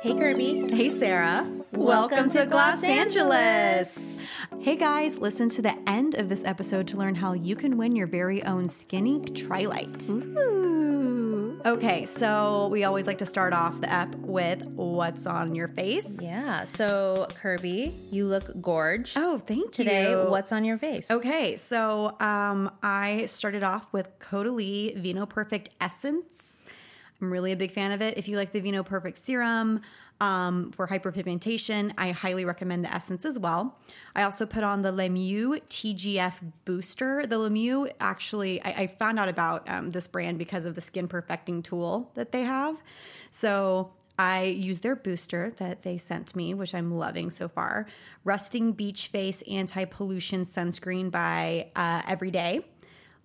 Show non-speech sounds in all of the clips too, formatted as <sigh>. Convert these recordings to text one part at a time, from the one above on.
Hey Kirbie. Hey, Sarah. Welcome to Gloss Angeles. Hey, guys, listen to the end of this episode to learn how you can win your very own Skinny Trilite. Ooh. Okay, so we always like to start off the ep with what's on your face. Yeah. So Kirbie, you look gorge. Oh, thank Today, you. what's on your face? Okay, so um, I started off with Caudalie Vino Perfect Essence. I'm really a big fan of it. If you like the Vino Perfect serum um, for hyperpigmentation, I highly recommend the essence as well. I also put on the Lemieux TGF Booster. The Lemieux actually, I, I found out about um, this brand because of the skin perfecting tool that they have. So I use their booster that they sent me, which I'm loving so far. Resting Beach Face Anti Pollution Sunscreen by uh, Everyday.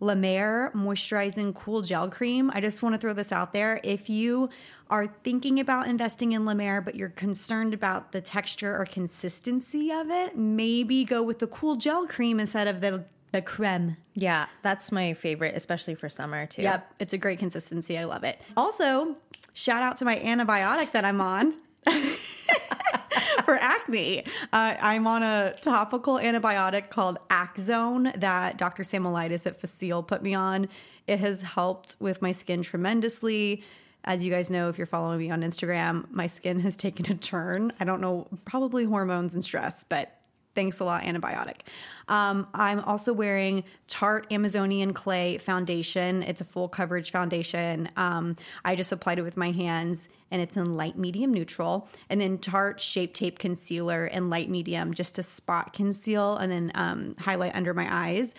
La Mer Moisturizing Cool Gel Cream. I just want to throw this out there. If you are thinking about investing in La Mer, but you're concerned about the texture or consistency of it, maybe go with the cool gel cream instead of the, the creme. Yeah, that's my favorite, especially for summer too. Yep, it's a great consistency. I love it. Also, shout out to my antibiotic that I'm on. <laughs> for acne. Uh, I'm on a topical antibiotic called Aczone that Dr. Samolitis at Facile put me on. It has helped with my skin tremendously. As you guys know, if you're following me on Instagram, my skin has taken a turn. I don't know, probably hormones and stress, but thanks a lot, antibiotic. Um, I'm also wearing Tarte Amazonian Clay Foundation. It's a full coverage foundation. Um, I just applied it with my hands and it's in light, medium, neutral. And then Tarte Shape Tape Concealer in light, medium, just to spot conceal and then um, highlight under my eyes.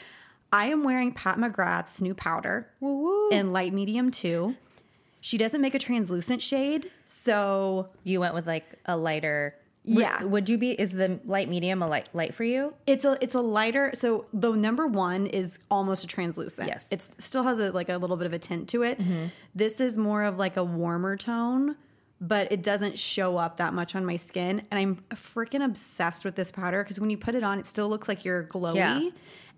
I am wearing Pat McGrath's new powder in light, medium, too. She doesn't make a translucent shade, so You went with like a lighter. Yeah. Would, you be? Is the light medium a light light for you? It's a it's a lighter. So the number one is almost a translucent. Yes. it still has a, like a little bit of a tint to it. Mm-hmm. This is more of like a warmer tone, but it doesn't show up that much on my skin. And I'm freaking obsessed with this powder because when you put it on, it still looks like you're glowy. Yeah.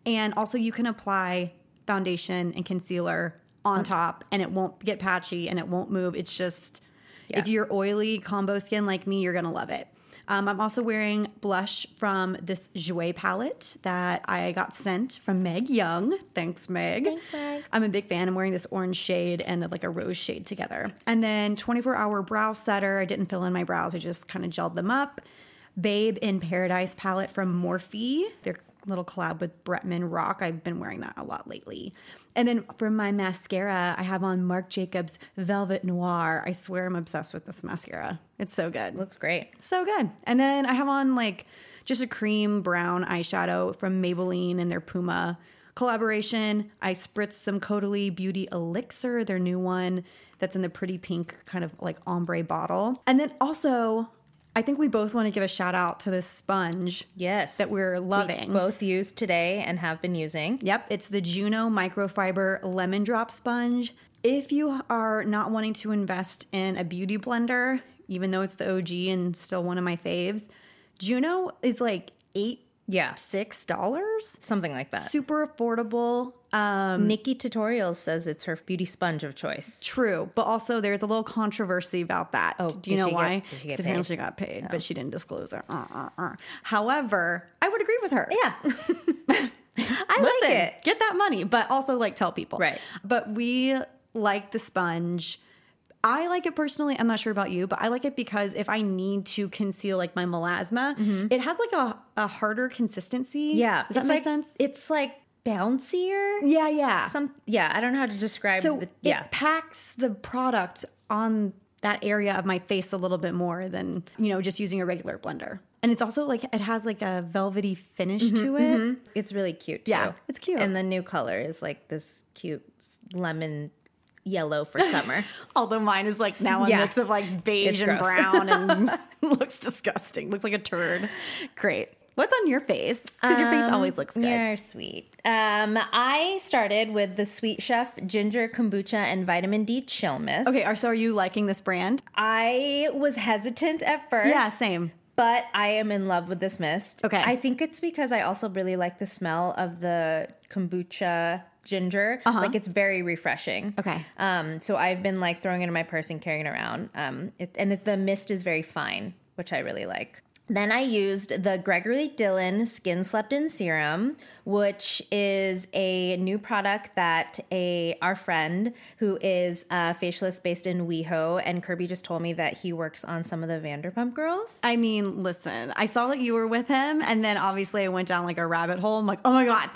And also, you can apply foundation and concealer on mm. top, and it won't get patchy and it won't move. It's just if you're oily combo skin like me, you're gonna love it. Um, I'm also wearing blush from this Jouer palette that I got sent from Meg Young. Thanks, Meg. Thanks, Meg. I'm a big fan. I'm wearing this orange shade and like a rose shade together. And then 24 hour brow setter. I didn't fill in my brows, I just kind of gelled them up. Babe in Paradise palette from Morphe. Their little collab with Bretman Rock. I've been wearing that a lot lately. And then for my mascara, I have on Marc Jacobs Velvet Noir. I swear I'm obsessed with this mascara. It's so good. Looks great. So good. And then I have on like just a cream brown eyeshadow from Maybelline and their Puma collaboration. I spritzed some Caudalie Beauty Elixir, their new one that's in the pretty pink kind of like ombre bottle. And then also, I think we both want to give a shout out to this sponge Yes, that we're loving. both used today and have been using. Yep, it's the Juno Microfiber Lemon Drop Sponge. If you are not wanting to invest in a beauty blender, even though it's the OG and still one of my faves, Juno is like eight, Yeah, six dollars. something like that. Super affordable. Um, NikkieTutorials says it's her beauty sponge of choice. true, but also there's a little controversy about that. Oh, do you know why? did she get 'Cause apparently she got paid, but she didn't disclose it. Uh, uh, uh. However, I would agree with her. Yeah, <laughs> I Listen, like it. Get that money, but also like tell people. Right. But we like the sponge. I like it personally. I'm not sure about you, but I like it because if I need to conceal like my melasma, it has like a, a harder consistency. Mm-hmm. Yeah, Does that make like, sense? It's like bouncier. yeah, yeah. Some yeah, I don't know how to describe. so the, it yeah, packs the product on that area of my face a little bit more than, you know, just using a regular blender. And it's also like it has like a velvety finish mm-hmm, to it. Mm-hmm. it's really cute. Too. Yeah, it's cute. And the new color is like this cute lemon yellow for summer. <laughs> Although mine is like now a Yeah. mix of like beige It's and gross. brown and <laughs> <laughs> looks disgusting. Looks like a turd. Great. What's on your face? Because your face always looks good. You're sweet. Um, I started with the Sweet Chef Ginger Kombucha and Vitamin D Chill Mist. Okay, are, so are you liking this brand? I was hesitant at first. Yeah, same. But I am in love with this mist. Okay. I think it's because I also really like the smell of the kombucha ginger. Like it's very refreshing. Uh-huh. Okay. Um, so I've been like throwing it in my purse and carrying it around. Um, it, and it, the mist is very fine, which I really like. Then I used the Gregory Dillon Skin Slept In Serum, which is a new product that a our friend who is a facialist based in WeHo and Kirbie just told me that he works on some of the Vanderpump Girls. I mean, listen, I saw that you were with him, and then obviously I went down like a rabbit hole. I'm like, oh my God,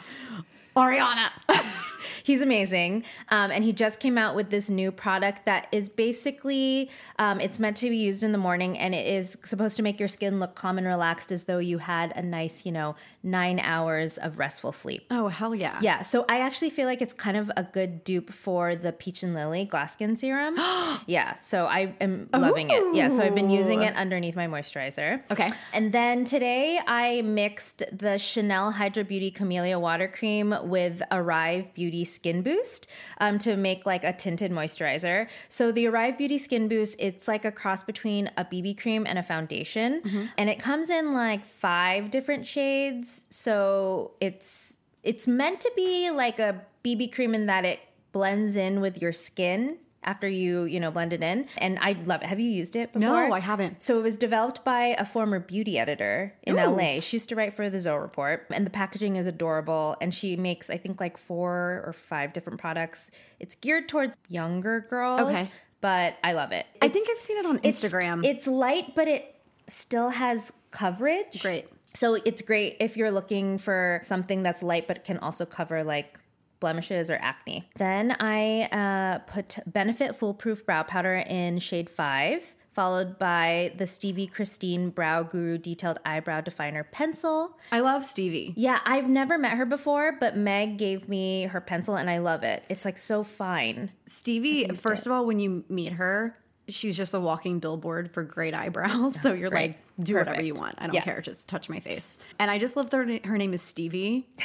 Ariana. <laughs> He's amazing, um, and he just came out with this new product that is basically um, it's meant to be used in the morning, and it is supposed to make your skin look calm and relaxed, as though you had a nice, you know, nine hours of restful sleep. oh, hell yeah. Yeah, so I actually feel like it's kind of a good dupe for the Peach and Lily Glass Skin Serum. <gasps> yeah, so I am loving it. Yeah, so I've been using it underneath my moisturizer. Okay. And then today I mixed the Chanel Hydra Beauty Camellia Water Cream with Arrive Beauty Skin Boost um, to make like a tinted moisturizer. So the Arrive Beauty Skin Boost, it's like a cross between a BB cream and a foundation. And it comes in like five different shades. So it's it's meant to be like a BB cream in that it blends in with your skin after you, you know, blend it in. And I love it. Have you used it before? No, I haven't. So it was developed by a former beauty editor in LA. She used to write for the Zoe Report, and the packaging is adorable. And she makes, I think, like four or five different products. It's geared towards younger girls, Okay. but I love it. I think I've seen it on It's- Instagram. It's light, but it still has coverage. Great. So it's great if you're looking for something that's light but can also cover like blemishes or acne. Then I uh, put Benefit Foolproof Brow Powder in shade 5, followed by the Stevie Christine Brow Guru Detailed Eyebrow Definer Pencil. I love Stevie. Yeah, I've never met her before, but Meg gave me her pencil and I love it. It's like so fine. Stevie, first of all, when you meet her, she's just a walking billboard for great eyebrows. <laughs> So you're like, do whatever you want. I don't Yeah. care. Just touch my face. And I just love that her, her name is Stevie. <laughs>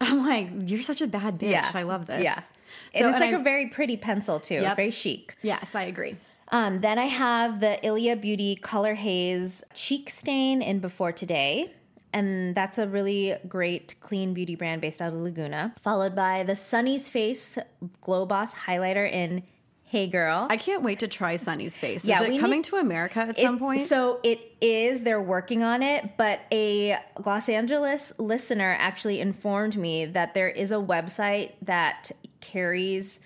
I'm like, you're such a bad bitch. Yeah. I love this. Yeah. So, and it's like a a very pretty pencil too. Yep. Very chic. yes, I agree. Um, then I have the Ilia Beauty Color Haze Cheek Stain in Before Today. And that's a really great clean beauty brand based out of Laguna. Followed by the Sunnies Face Glow Boss Highlighter in Hey Girl. I can't wait to try Sunnies Face. Yeah, is it coming need- to America at It- some point? So it is, they're working on it, but a Gloss Angeles listener actually informed me that there is a website that carries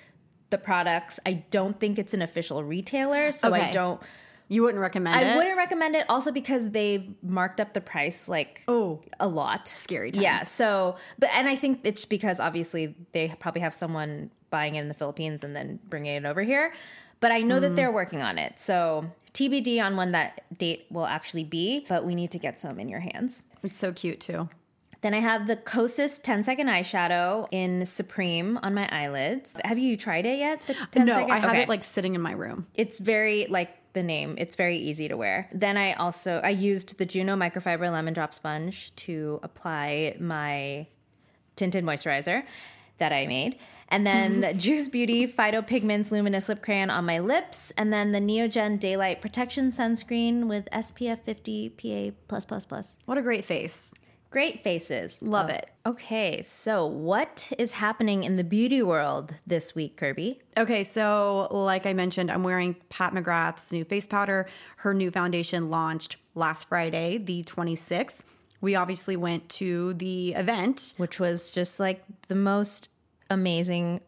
the products. I don't think it's an official retailer, so I don't you wouldn't recommend I it? I wouldn't recommend it also because they've marked up the price like Oh. a lot. Scary Yeah. So, but and I think it's because obviously they probably have someone buying it in the Philippines and then bringing it over here. But I know Mm. that they're working on it. So TBD on when that date will actually be, but we need to get some in your hands. It's so cute too. Then I have the Kosas 10 second eyeshadow in Supreme on my eyelids. Have you tried it yet? The 10 no, second? I have Okay it like sitting in my room. it's very like the name it's very easy to wear then i also i used the juno microfiber lemon drop sponge to apply my tinted moisturizer that i made and then the juice beauty phytopigments luminous lip crayon on my lips and then the neogen daylight protection sunscreen with spf 50 pa plus plus plus What a great face. great faces Love it. okay so what is happening in the beauty world this week kirbie Okay, so like I mentioned, I'm wearing Pat McGrath's new face powder. Her new foundation launched last Friday, the 26th. We obviously went to the event. which was just like the most amazing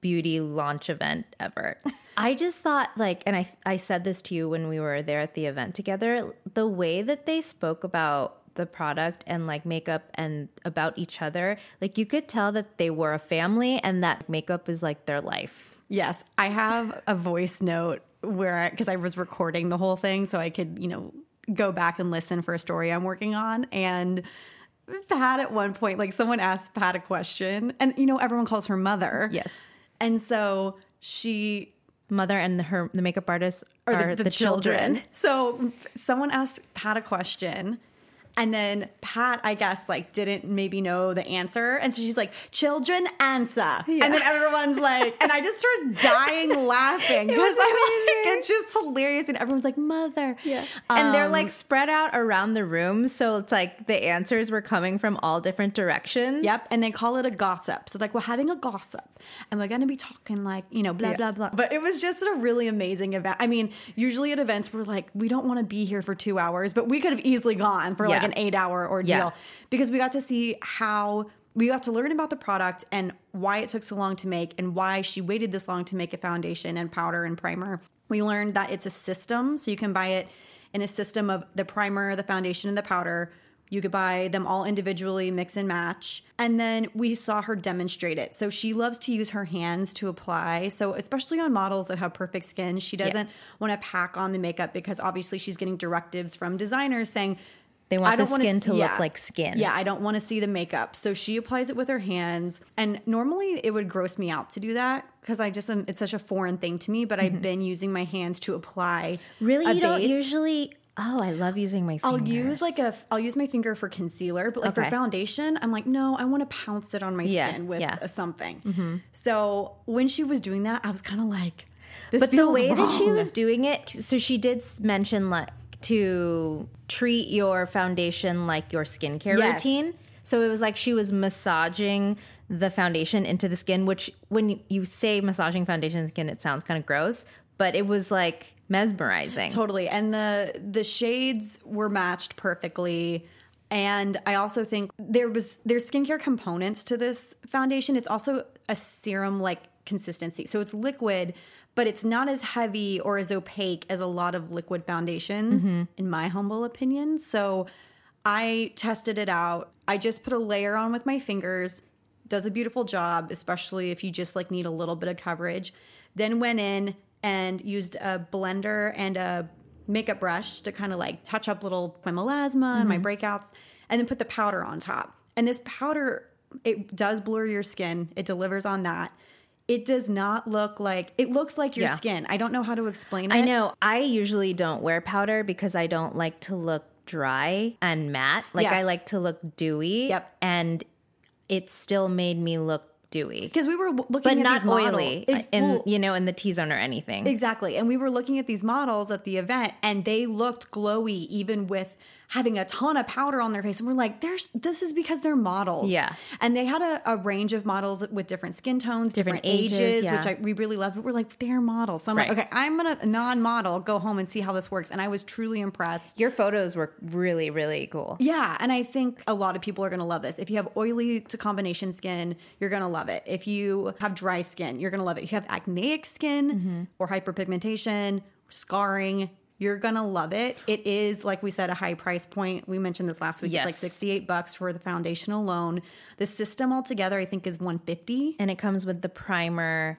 beauty launch event ever. <laughs> I just thought like and I I said this to you when we were there at the event together, the way that they spoke about the product and like makeup and about each other, like you could tell that they were a family and that makeup is like their life. Yes, I have a voice note where because I was recording the whole thing, so I could you know go back and listen for a story I'm working on. And Pat at one point, like someone asked Pat a question, and you know everyone calls her mother. Yes. and so she Mother and her the makeup artist are, the, children. So someone asked Pat a question. And then Pat, I guess, like didn't maybe know the answer, and so she's like, "Children answer," and then everyone's like, and I just started dying <laughs> laughing because I'm like, it's just hilarious, and everyone's like, "Mother," yeah, and they're like um, spread out around the room, so it's like the answers were coming from all different directions. Yep, and they call it a gossip. So like we're having a gossip, and we're gonna be talking like you know blah blah blah. But it was just a really amazing event. I mean, usually at events we're like we don't want to be here for two hours, but we could have easily gone for like Yeah. An eight hour ordeal Yeah. because we got to see how. We got to learn about the product and why it took so long to make and why she waited this long to make a foundation and powder and primer. We learned that it's a system, so you can buy it in a system of the primer, the foundation, and the powder. You could buy them all individually, mix and match. And then we saw her demonstrate it. So she loves to use her hands to apply. So, especially on models that have perfect skin, she doesn't want to pack on the makeup because obviously she's getting directives from designers saying, They want the skin s- to look yeah. like skin. Yeah, I don't want to see the makeup. So she applies it with her hands. And normally it would gross me out to do that because I just am, it's such a foreign thing to me. But I've been using my hands to apply. Mm-hmm. Really, you don't usually. Oh, I love using my. Finger. I'll use like a I'll use my finger for concealer, but like for foundation, I'm like, no, I want to pounce it on my Yeah, skin with yeah. Mm-hmm. something. So when she was doing that, I was kind of like, this but the way that she was doing it so she did mention like to treat your foundation like your skincare Yes. routine so it was like she was massaging the foundation into the skin which when you say massaging foundation skin it sounds kind of gross but it was like mesmerizing Totally. And the the shades were matched perfectly. And I also think there was there's skincare components to this foundation. It's also a serum like consistency. So it's liquid, but it's not as heavy or as opaque as a lot of liquid foundations, mm-hmm. in my humble opinion. So I tested it out. I just put a layer on with my fingers. Does a beautiful job, especially if you just like need a little bit of coverage. Then went in and used a blender and a makeup brush to kind of like touch up little my melasma and my breakouts, and then put the powder on top. And this powder, it does blur your skin. It delivers on that. It does not look like it looks like your Yeah. skin. I don't know how to explain it. i know i usually don't wear powder because i don't like to look dry and matte like i like to look dewy Yep. and it still made me look dewy because we were looking but at not these oily Ex- in well, you know in the T zone or anything. Exactly. And we were looking at these models at the event and they looked glowy even with having a ton of powder on their face. And we're like, there's this is because they're models. Yeah. And they had a, a range of models with different skin tones, different, Different ages, ages, yeah. which I, we really love. But we're like, they're models. So I'm Right. like, okay, I'm gonna non-model go home and see how this works. And I was truly impressed. Your photos were really really cool. Yeah, and I think a lot of people are going to love this. If you have oily to combination skin, you're going to love it. If you have dry skin, you're going to love it. If you have acneic skin Mm-hmm. or hyperpigmentation, scarring, you're to love it. It is like we said a high price point. We mentioned this last week. It's like 68 bucks for the foundation alone. The system altogether I think is 150. And it comes with the primer,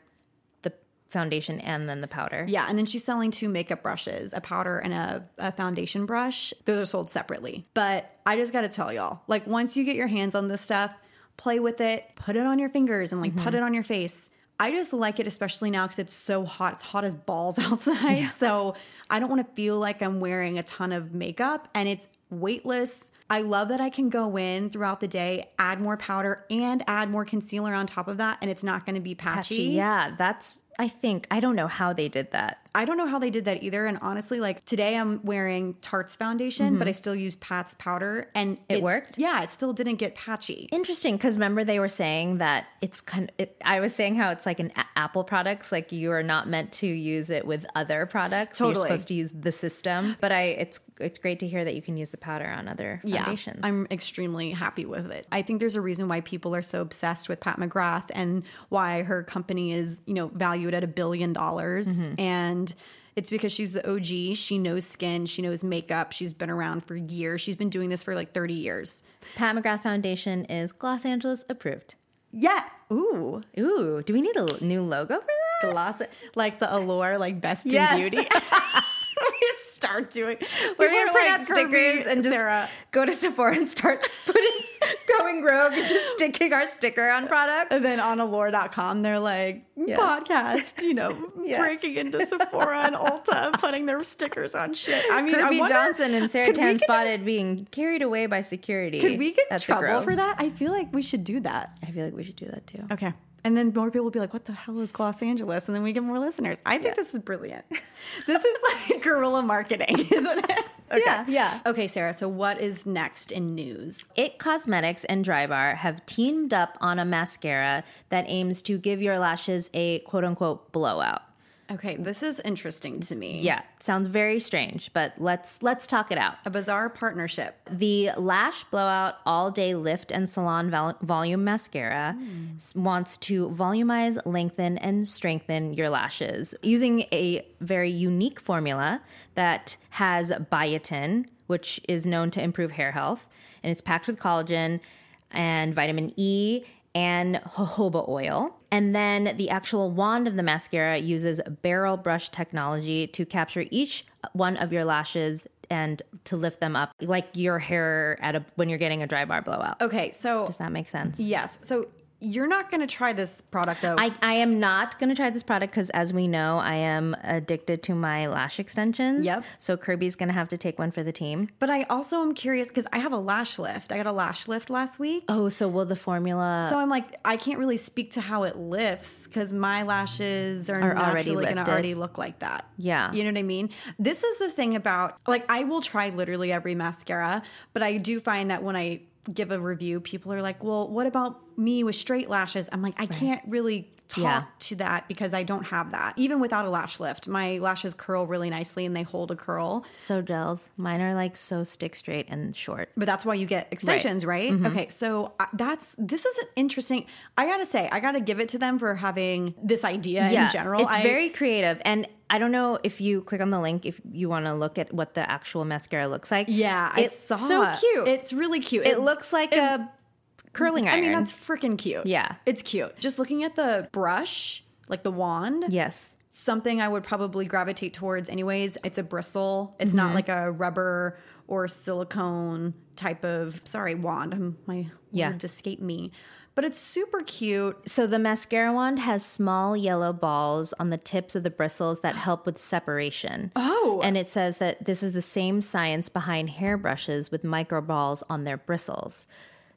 the foundation, and then the powder. Yeah, and then she's selling two makeup brushes, a powder and a, a foundation brush. Those are sold separately. But I just got to tell y'all, like once you get your hands on this stuff, play with it, put it on your fingers and like put it on your face. I just like it, especially now because it's so hot. It's hot as balls <laughs> outside. So I don't want to feel like I'm wearing a ton of makeup and it's weightless. I love that I can go in throughout the day, add more powder and add more concealer on top of that. And it's not going to be patchy. Patchy. Yeah, that's. I think I don't know how they did that. I don't know how they did that either. And honestly, like today I'm wearing Tarte's foundation, but I still use Pat's powder and Mm-hmm. It it's- worked? Yeah, it still didn't get patchy. Interesting, because remember they were saying that it's kind of. It, I was saying how it's like an a- Apple products, like you are not meant to use it with other products. Totally. You're supposed to use the system. But I, it's it's great to hear that you can use the powder on other foundations. Yeah, I'm extremely happy with it. I think there's a reason why people are so obsessed with Pat McGrath and why her company is, you know, valued at a billion dollars. Mm-hmm. And it's because she's the OG. She knows skin, she knows makeup. She's been around for years. She's been doing this for like 30 years. Pat McGrath Foundation is Gloss Angeles approved. Yeah. Ooh. Ooh, do we need a new logo for that? Gloss like the Allure, like best in Yes. beauty. <laughs> <laughs> <laughs> start doing. We're People gonna print like, out stickers "Kirbie, and just Sarah. go to Sephora and start <laughs> putting going rogue and just sticking our sticker on products. And then on allure.com, they're like, podcast, you know, <laughs> Yeah. breaking into Sephora and Ulta, <laughs> putting their stickers on shit. I mean, I Kirbie wonder- Johnson and Sarah Tan get- spotted being carried away by security. Could we get in trouble for that? I feel like we should do that. I feel like we should do that too. Okay. And then more people will be like, what the hell is Gloss Angeles? And then we get more listeners. I think this is brilliant. <laughs> this is like <laughs> guerrilla marketing, <laughs> isn't it? Okay. Yeah, yeah. Okay, Sarah. So what is next in news? It Cosmetics and Drybar have teamed up on a mascara that aims to give your lashes a quote unquote blowout. Okay, this is interesting to me. Yeah, sounds very strange, but let's let's talk it out. A bizarre partnership. The Lash Blowout All Day Lift and Salon Vol- Volume Mascara s- wants to volumize, lengthen, and strengthen your lashes using a very unique formula that has biotin, which is known to improve hair health, and it's packed with collagen and vitamin E and jojoba oil. And then the actual wand of the mascara uses barrel brush technology to capture each one of your lashes and to lift them up like your hair at a when you're getting a dry bar blowout. Okay, so Does that make sense? yes. So you're not going to try this product though. I, I am not going to try this product because, as we know, I am addicted to my lash extensions. Yep. So Kirbie's going to have to take one for the team. but I also am curious because I have a lash lift. I got a lash lift last week. Oh, so will the formula? So I'm like, I can't really speak to how it lifts because my lashes are, Are already naturally going to already look like that. Yeah. You know what I mean? This is the thing about, like, I will try literally every mascara, but I do find that when I give a review, people are like, well, what about me with straight lashes? I'm like, I can't really talk Yeah. to that because I don't have that. Even without a lash lift, my lashes curl really nicely and they hold a curl. so gels. Mine are like so stick straight and short. But that's why you get extensions, right? Mm-hmm. Okay, so uh, that's this is an interesting. I gotta say, I gotta give it to them for having this idea in general. It's I, very creative. And I don't know if you click on the link if you want to look at what the actual mascara looks like. yeah. I it's saw so it. cute. It's really cute. it looks like a curling iron. I mean, that's freaking cute. Yeah. it's cute. Just looking at the brush, like the wand, yes. something I would probably gravitate towards anyways. It's a bristle. It's Mm-hmm. not like a rubber or silicone type of sorry wand. My Yeah. words escape me. But it's super cute. So the mascara wand has small yellow balls on the tips of the bristles that help with separation. Oh. And it says that this is the same science behind hairbrushes with micro balls on their bristles.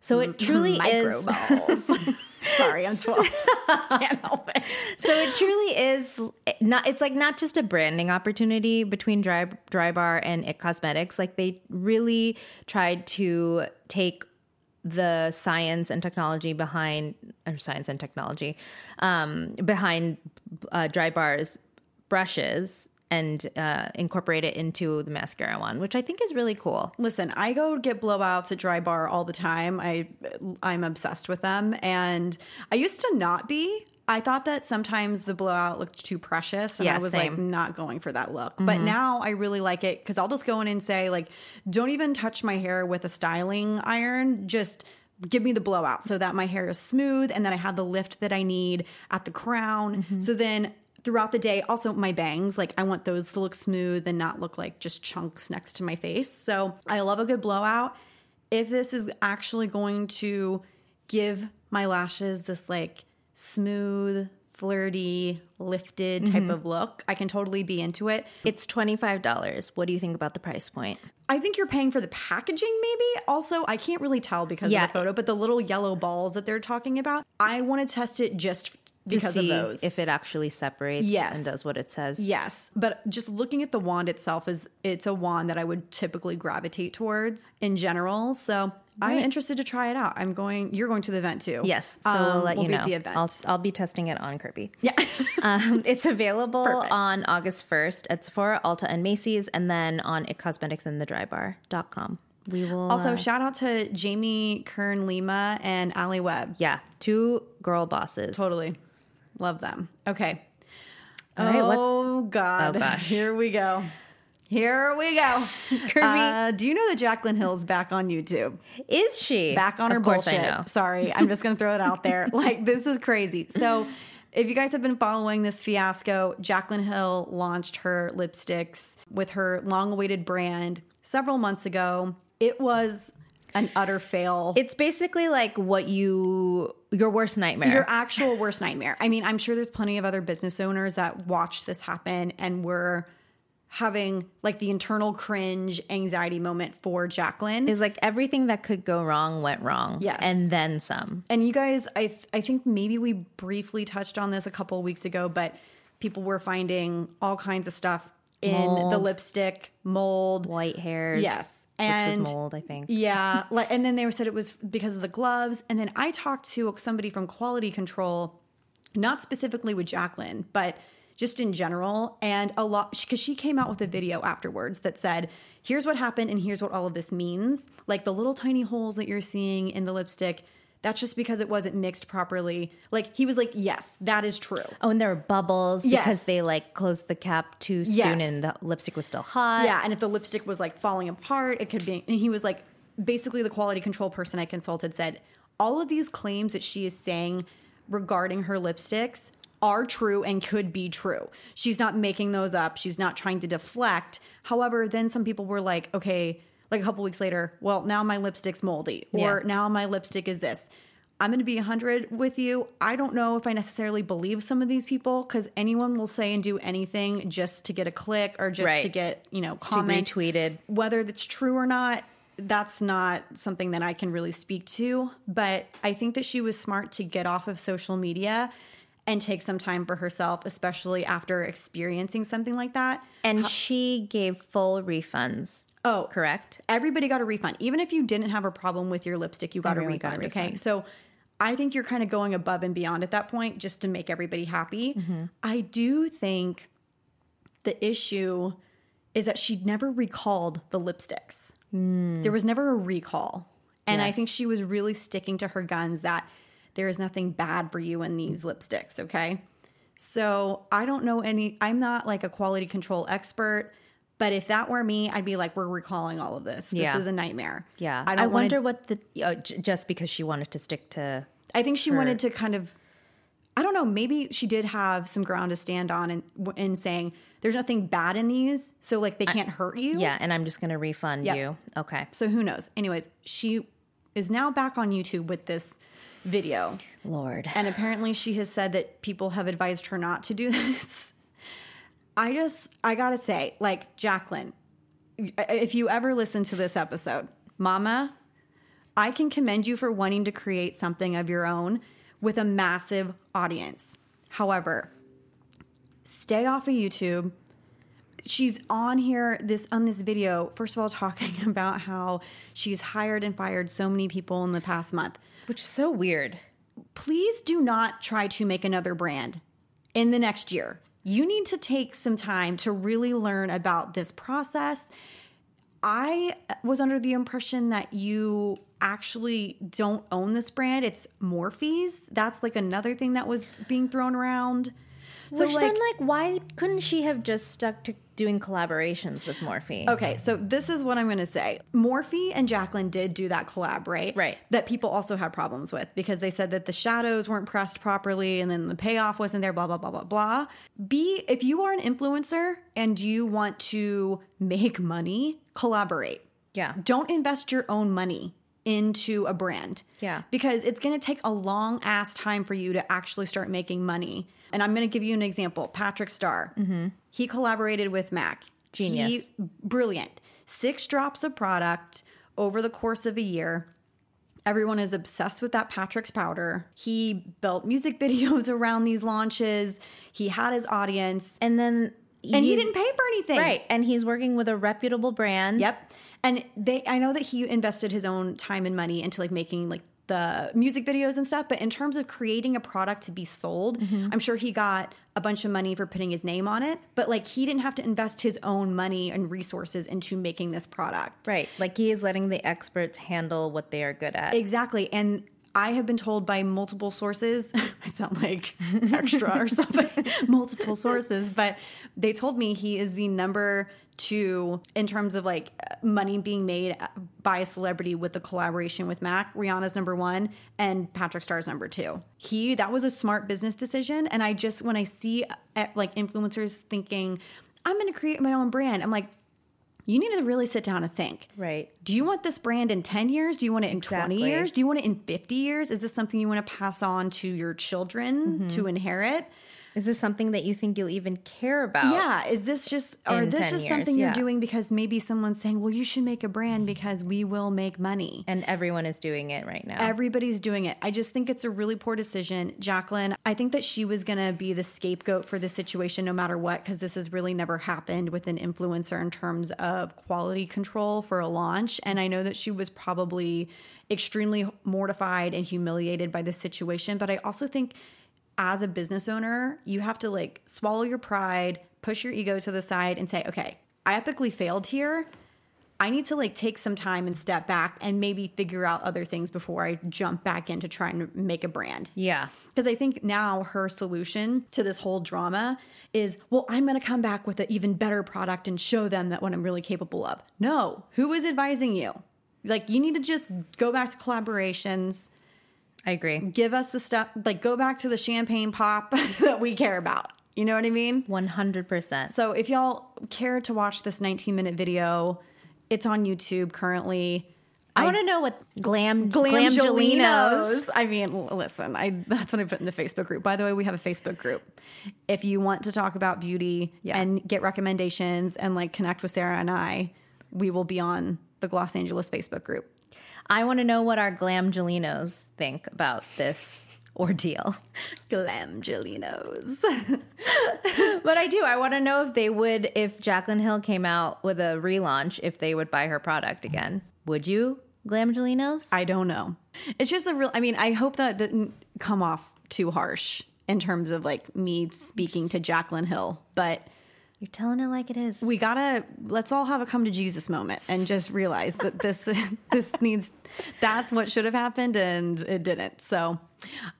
So it truly is. <laughs> Sorry, I'm 12. <laughs> Can't help it. So it truly is not it's like not just a branding opportunity between Dry Dry Bar and It Cosmetics. Like they really tried to take the science and technology behind or science and technology um, behind uh, Dry Bar's brushes and uh, incorporate it into the mascara one, which I think is really cool. Listen, I go get blowouts at Dry Bar all the time. I I'm obsessed with them, and I used to not be. I thought that sometimes the blowout looked too precious, and Yeah, I was like same. Mm-hmm. not going for that look. But now I really like it because I'll just go in and say like, don't even touch my hair with a styling iron. Just give me the blowout so that my hair is smooth and that I have the lift that I need at the crown. Mm-hmm. So then throughout the day, also my bangs, like I want those to look smooth and not look like just chunks next to my face. So I love a good blowout. If this is actually going to give my lashes this like smooth, flirty, lifted type mm-hmm. of look, I can totally be into it. It's twenty five dollars. What do you think about the price point? I think you're paying for the packaging, maybe. Also, I can't really tell because Yeah. of the photo, but the little yellow balls that they're talking about, I want to test it just because see of those. if it actually separates Yes. and does what it says. Yes, but just looking at the wand itself is it's a wand that I would typically gravitate towards in general. So I'm interested to try it out. I'm going. You're going to the event too. Yes, so Um, we'll let we'll you know. the event. I'll I'll be testing it on Kirbie. yeah. <laughs> Um, it's available Perfect. on August 1st at Sephora, Ulta, and Macy's, and then on It Cosmetics and thedrybar.com. We will also, uh, shout out to Jamie Kern Lima and Ali Webb. yeah, two girl bosses. Totally love them. Okay. Right, oh God. Oh, gosh. <laughs> Here we go. Here we go. <laughs> Kirbie. Uh, do you know that Jacqueline Hill's back on YouTube? Is she back on her Of course bullshit. <laughs> Sorry, I'm just gonna throw it out there. Like this is crazy. So, if you guys have been following this fiasco, Jacqueline Hill launched her lipsticks with her long-awaited brand several months ago. It was an utter fail. It's basically like what you your worst nightmare. your actual worst nightmare. I mean, I'm sure there's plenty of other business owners that watched this happen and were having like the internal cringe anxiety moment for Jacqueline. is like everything that could go wrong went wrong. Yes. And then some. and you guys, I th- I think maybe we briefly touched on this a couple of weeks ago, but people were finding all kinds of stuff in the lipstick, mold, White hairs. Yes, and was mold, I think. Yeah, <laughs> like, and then they said it was because of the gloves. And then I talked to somebody from quality control, not specifically with Jacqueline, but just in general. And a lot, because she came out with a video afterwards that said, here's what happened and here's what all of this means. Like the little tiny holes that you're seeing in the lipstick, that's just because it wasn't mixed properly. Like he was like, yes, that is true. Oh, and there were bubbles because they like closed the cap too Yes. soon and the lipstick was still hot. Yeah, and if the lipstick was like falling apart, it could be. And he was like, basically, the quality control person I consulted said all of these claims that she is saying regarding her lipsticks are true and could be true. She's not making those up. She's not trying to deflect. However, then some people were like, okay, like a couple weeks later, well, now my lipstick's moldy, or Yeah. now my lipstick is this. I'm going to be 100 with you. I don't know if I necessarily believe some of these people because anyone will say and do anything just to get a click or just Right. to get, you know, comments. retweeted. Whether that's true or not, that's not something that I can really speak to. But I think that she was smart to get off of social media and take some time for herself, especially after experiencing something like that. And she gave full refunds. Oh, Correct? Everybody got a refund. Even if you didn't have a problem with your lipstick, you got, a refund, got a Okay. So I think you're kind of going above and beyond at that point just to make everybody happy. Mm-hmm. I do think the issue is that she never recalled the lipsticks. Mm. There was never a recall. And I think she was really sticking to her guns that there is nothing bad for you in these lipsticks. Okay. So I don't know any, I'm not like a quality control expert, but if that were me, I'd be like, we're recalling all of this. This is a nightmare. Yeah. I I, don't wanna- wonder what the uh, j- just because she wanted to stick to I think she wanted to kind of, I don't know, maybe she did have some ground to stand on in, in saying there's nothing bad in these. So like they can't hurt you. Yeah, and I'm just going to refund you. Okay. So who knows? Anyways, she is now back on YouTube with this video. Lord. And apparently she has said that people have advised her not to do <laughs> this. I just, I gotta say, like, Jacqueline, if you ever listen to this episode, Mama, I can commend you for wanting to create something of your own with a massive audience. However, stay off of YouTube. She's on here this on this video, first of all, <laughs> talking about how she's hired and fired so many people in the past month Which is so weird. please do not try to make another brand in the next year. You need to take some time to really learn about this process. I was under the impression that you actually don't own this brand. It's Morphe's. That's like another thing that was being thrown around. So Which like, then, like, why couldn't she have just stuck to doing collaborations with Morphe? Okay, so this is what I'm going to say. Morphe and Jacqueline did do that collab, right? Right. That people also had problems with because they said that the shadows weren't pressed properly and then the payoff wasn't there, blah, blah, blah, blah, blah. B, if you are an influencer and you want to make money, collaborate. Yeah. Don't invest your own money into a brand. Yeah. Because it's going to take a long ass time for you to actually start making money. And I'm going to give you an example. Patrick Starr. Mm-hmm. He collaborated with Mac. Genius. He, brilliant. Six drops of product over the course of a year. Everyone is obsessed with that Patrick's powder. He built music <laughs> videos around these launches. He had his audience. And then And he didn't pay for anything. Right. And he's working with a reputable brand. Yep. And they I know that he invested his own time and money into like making like the music videos and stuff, but in terms of creating a product to be sold, Mm-hmm. I'm sure he got a bunch of money for putting his name on it, but like he didn't have to invest his own money and resources into making this product. Right. Like he is letting the experts handle what they are good at. Exactly. And I have been told by multiple sources, <laughs> I sound like extra or something, <laughs> multiple sources, but they told me he is the number two in terms of like money being made by a celebrity with the collaboration with Mac. Rihanna's number one and Patrick Starr's number two. He, that was a smart business decision. And I just, when I see uh, like influencers thinking, I'm going to create my own brand, I'm like, you need to really sit down and think. Right. Do you want this brand in 10 years? Do you want it in 20 years? Do you want it in 50 years? Is this something you want to pass on to your children Mm-hmm. to inherit? Is this something that you think you'll even care about? Yeah, is this just or this just years, something you're doing because maybe someone's saying, "Well, you should make a brand because we will make money." And everyone is doing it right now. Everybody's doing it. I just think it's a really poor decision. Jacqueline, I think that she was going to be the scapegoat for this situation no matter what, because this has really never happened with an influencer in terms of quality control for a launch. And I know that she was probably extremely mortified and humiliated by this situation. But I also think as a business owner, you have to like swallow your pride, push your ego to the side, and say, okay, I epically failed here. I need to like take some time and step back and maybe figure out other things before I jump back in to try and make a brand. yeah. Because I think now her solution to this whole drama is, well, I'm going to come back with an even better product and show them that what I'm really capable of. No, who is advising you? Like, you need to just go back to collaborations, I agree. give us the stuff, like, go back to the champagne pop <laughs> that we care about. You know what I mean? 100%. So if y'all care to watch this 19 minute video, it's on YouTube currently. I, want to know what glam glamgelinos. I mean, listen, I that's what I put in the Facebook group. By the way, we have a Facebook group. If you want to talk about beauty Yeah. and get recommendations and like connect with Sarah and I, we will be on the Gloss Angeles Facebook group. I want to know what our glamgelinos think about this ordeal. <laughs> Glamgelinos. <laughs> But I do. I want to know if they would, if Jaclyn Hill came out with a relaunch, if they would buy her product again. Would you, glamgelinos? I don't know. It's just a real. I mean, I hope that didn't come off too harsh in terms of like me speaking to Jacqueline Hill, but. You're telling it like it is. we gotta let's all have a come to jesus moment and just realize that this <laughs> this needs that's what should have happened and it didn't so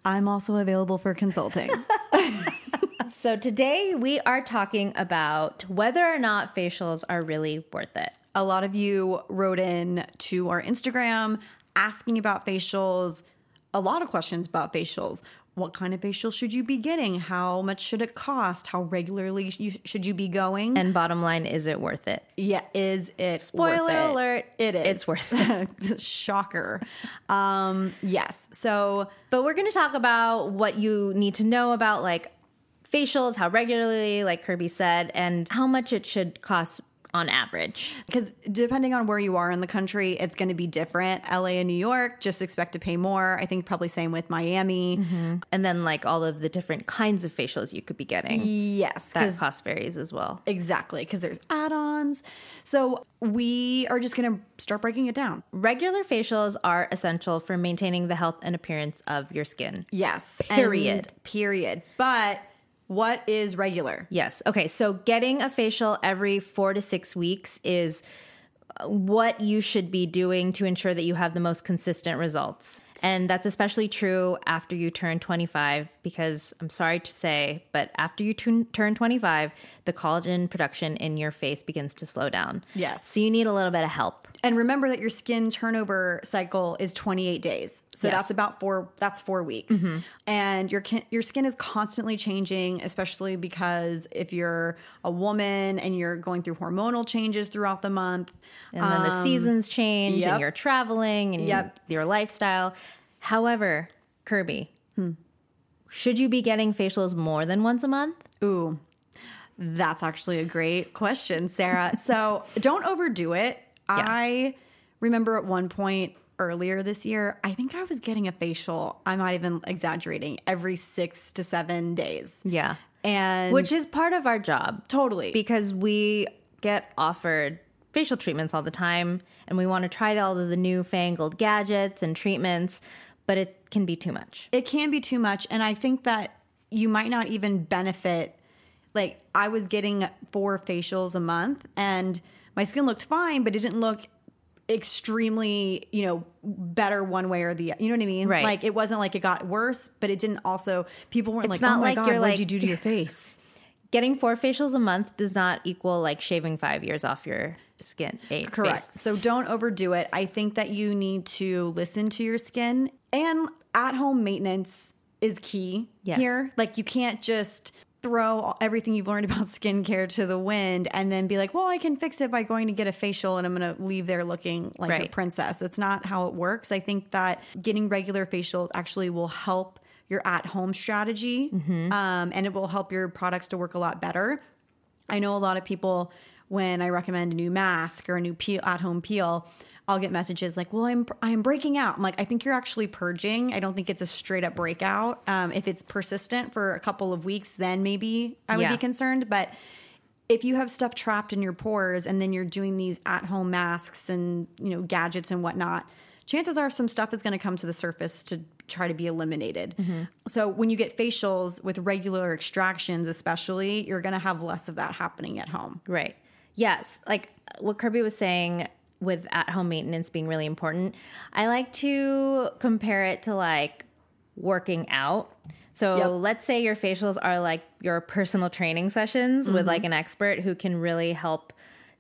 i'm also available for consulting <laughs> <laughs> So today we are talking about whether or not facials are really worth it. a lot of you wrote in to our instagram asking about facials a lot of questions about facials what kind of facial should you be getting how much should it cost how regularly should you be going And bottom line, is it worth it? Yeah, is it Spoiler worth it? alert, It is. it's worth it. <laughs> Shocker. Um, yes. So But we're going to talk about what you need to know about like facials, how regularly, like Kirbie said, and how much it should cost on average. because depending on where you are in the country, it's going to be different. LA and New York, just expect to pay more. I think probably same with Miami. Mm-hmm. And then like all of the different kinds of facials you could be getting. Yes, That cost varies as well. exactly because there's add-ons. So we are just going to start breaking it down. Regular facials are essential for maintaining the health and appearance of your skin. Yes. Period. And period. But what is regular? Yes. Okay. So getting a facial every four to six weeks is uh, what you should be doing to ensure that you have the most consistent results. And that's especially true after you turn 25, because I'm sorry to say, but after you turn, turn 25, the collagen production in your face begins to slow down. Yes. So you need a little bit of help. And remember that your skin turnover cycle is 28 days. So Yes. that's about 4 that's 4 weeks. And your your skin is constantly changing, especially because if you're a woman and you're going through hormonal changes throughout the month. And then the seasons change Um, yep. and you're traveling and Yep. your lifestyle. However, Kirbie, should you be getting facials more than once a month? Ooh. That's actually a great question, Sarah. so, don't overdo it. I remember at one point earlier this year, I think I was getting a facial. I'm not even exaggerating, every 6 to 7 days. Yeah. And Which is part of our job. Totally. Because we get offered facial treatments all the time and we want to try all of the newfangled gadgets and treatments, but it can be too much. it can be too much and i think that you might not even benefit like i was getting four facials a month and my skin looked fine but it didn't look extremely you know better one way or the other. you know what i mean Right. like it wasn't like it got worse but it didn't also people weren't It's like not oh my like god what like- did you do to your face <laughs> Getting four facials a month does not equal like shaving five years off your skin. eh, Correct. So don't overdo it. I think that you need to listen to your skin and at home maintenance is key Yes. here. Like you can't just throw everything you've learned <laughs> about skincare to the wind and then be like, well, I can fix it by going to get a facial and I'm going to leave there looking like a princess. That's not how it works. I think that getting regular facials actually will help your at home strategy um, and it will help your products to work a lot better. I know a lot of people when I recommend a new mask or a new peel at home peel, I'll get messages like, "Well, I'm I'm breaking out." I'm like, "I think you're actually purging. I don't think it's a straight up breakout. Um, if it's persistent for a couple of weeks, then maybe I would Yeah. be concerned." But if you have stuff trapped in your pores and then you're doing these at home masks and you know gadgets and whatnot, chances are some stuff is going to come to the surface to try to be eliminated. So when you get facials with regular extractions, especially, you're going to have less of that happening at home. Right. Yes. Like what Kirbie was saying with at home maintenance being really important, I like to compare it to like working out. So Yep. let's say your facials are like your personal training sessions with like mm-hmm. an expert who can really help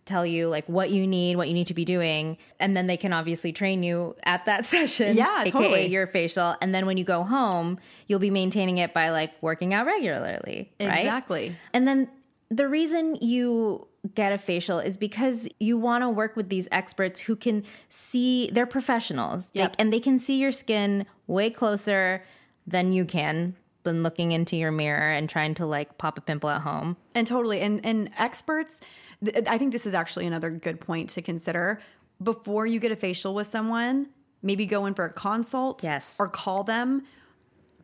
tell you like what you need, what you need to be doing, and then they can obviously train you at that <laughs> session. Yeah, aka totally. your facial, and then when you go home, you'll be maintaining it by like working out regularly, right? Exactly. And then the reason you get a facial is because you want to work with these experts who can see they're professionals They- Yep. and they can see your skin way closer than you can than looking into your mirror and trying to like pop a pimple at home. And totally. And and experts, th- I think this is actually another good point to consider. Before you get a facial with someone, maybe go in for a consult Yes. or call them.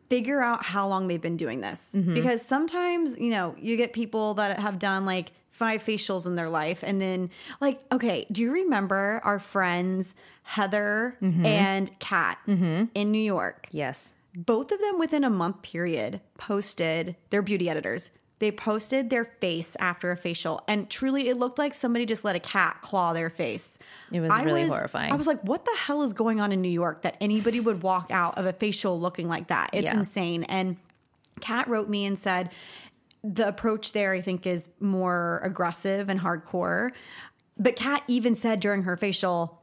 Figure out how long they've been doing this. Mm-hmm. Because sometimes, you know, you get people that have done like five facials in their life. And then, like, okay, do you remember our friends Heather mm-hmm. and Kat mm-hmm. in New York? Yes. both of them within a month period posted their beauty editors they posted their face after a facial and truly it looked like somebody just let a cat claw their face It was really horrifying. i was like what the hell is going on in new york that anybody would walk out of a facial looking like that it's Yeah. insane and kat wrote me and said the approach there i think is more aggressive and hardcore but kat even said during her facial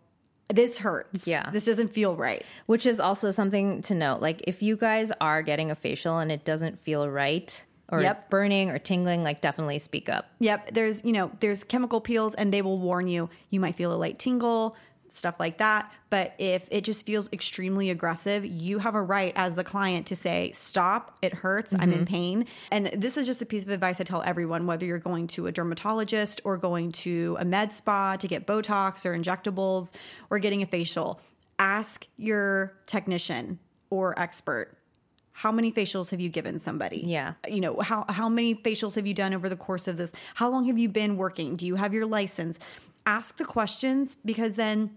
this hurts Yeah. this doesn't feel right Which is also something to note. Like if you guys are getting a facial and it doesn't feel right or Yep. burning or tingling, like definitely speak up. Yep, there's you know there's chemical peels and they will warn you. You might feel a light tingle, stuff like that. But if it just feels extremely aggressive, you have a right as the client to say stop. It hurts. I'm in mm-hmm. pain. And this is just a piece of advice I tell everyone, whether you're going to a dermatologist or going to a med spa to get Botox or injectables or getting a facial. Ask your technician or expert how many facials have you given somebody? Yeah. You know, how how many facials have you done over the course of this? How long have you been working? Do you have your license? Ask the questions because then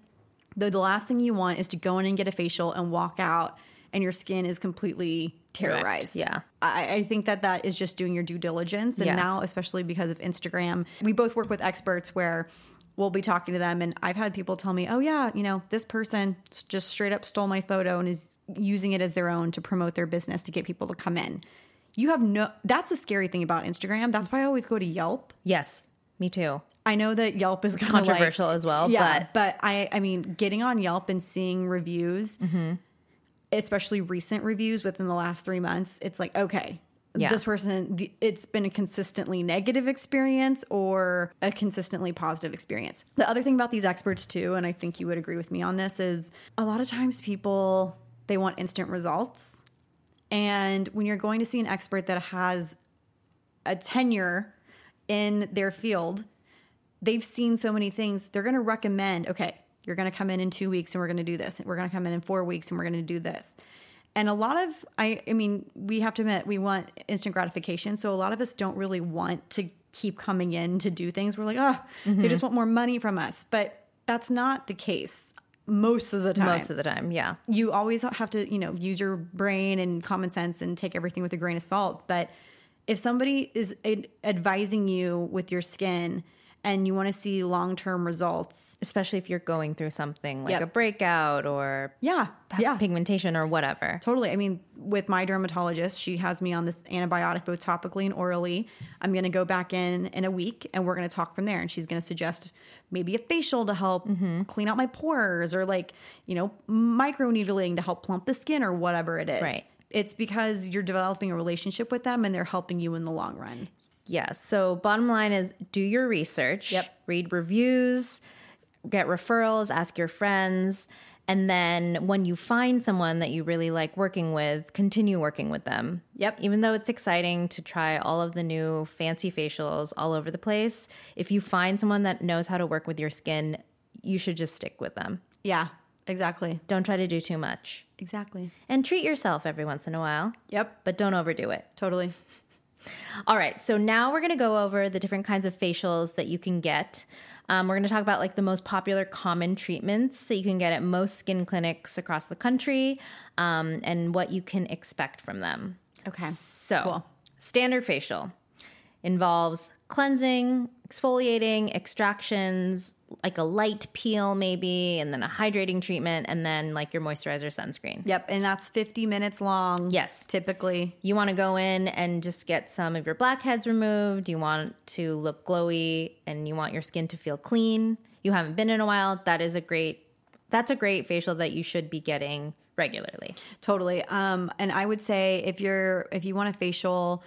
the, the last thing you want is to go in and get a facial and walk out and your skin is completely terrorized. Yeah. I, I think that that is just doing your due diligence. And Yeah. now, especially because of Instagram, we both work with experts where we'll be talking to them. And I've had people tell me, oh, yeah, you know, this person just straight up stole my photo and is using it as their own to promote their business to get people to come in. You have no, that's the scary thing about Instagram. That's why I always go to Yelp. Yes, me too. I know that Yelp is Controversial as well, Yeah, but- but I, I mean, getting on Yelp and seeing reviews, Mm-hmm. especially recent reviews within the last three months, it's like okay, Yeah. this person, it's been a consistently negative experience or a consistently positive experience. The other thing about these experts too, and I think you would agree with me on this, is a lot of times people they want instant results, and when you're going to see an expert that has a tenure in their field they've seen so many things they're going to recommend okay you're going to come in in two weeks and we're going to do this we're going to come in in four weeks and we're going to do this. And a lot of i i mean we have to admit we want instant gratification so a lot of us don't really want to keep coming in to do things. We're like oh they just mm-hmm. want more money from us. But that's not the case most of the time. Most of the time, yeah. you always have to, you know, use your brain and common sense and take everything with a grain of salt. But if somebody is ad- advising you with your skin and you want to see long term results, Especially if you're going through something like Yep. a breakout or yeah, yeah, pigmentation or whatever. totally. I mean, with my dermatologist, she has me on this antibiotic both topically and orally. I'm going to go back in in a week and we're going to talk from there. And she's going to suggest maybe a facial to help mm-hmm. clean out my pores or like, you know, micro needling to help plump the skin or whatever it is. Right. It's because you're developing a relationship with them and they're helping you in the long run. Yeah. So bottom line is do your research. Yep. Read reviews, get referrals, ask your friends. And then when you find someone that you really like working with, continue working with them. Yep. Even though it's exciting to try all of the new fancy facials all over the place, if you find someone that knows how to work with your skin, you should just stick with them. Yeah, exactly. Don't try to do too much. Exactly. And treat yourself every once in a while, Yep, but don't overdo it. totally. All right, so now we're going to go over the different kinds of facials that you can get. Um, we're going to talk about like the most popular common treatments that you can get at most skin clinics across the country um, and what you can expect from them. Okay. So, Cool. standard facial involves cleansing, exfoliating, extractions, like a light peel maybe, and then a hydrating treatment, and then like your moisturizer sunscreen. Yep, and that's 50 minutes long. Yes. Typically. You want to go in and just get some of your blackheads removed. You want to look glowy and you want your skin to feel clean. You haven't been in a while. That is a great that's a great facial that you should be getting regularly. Totally. Um, and I would say if you're if you want a facial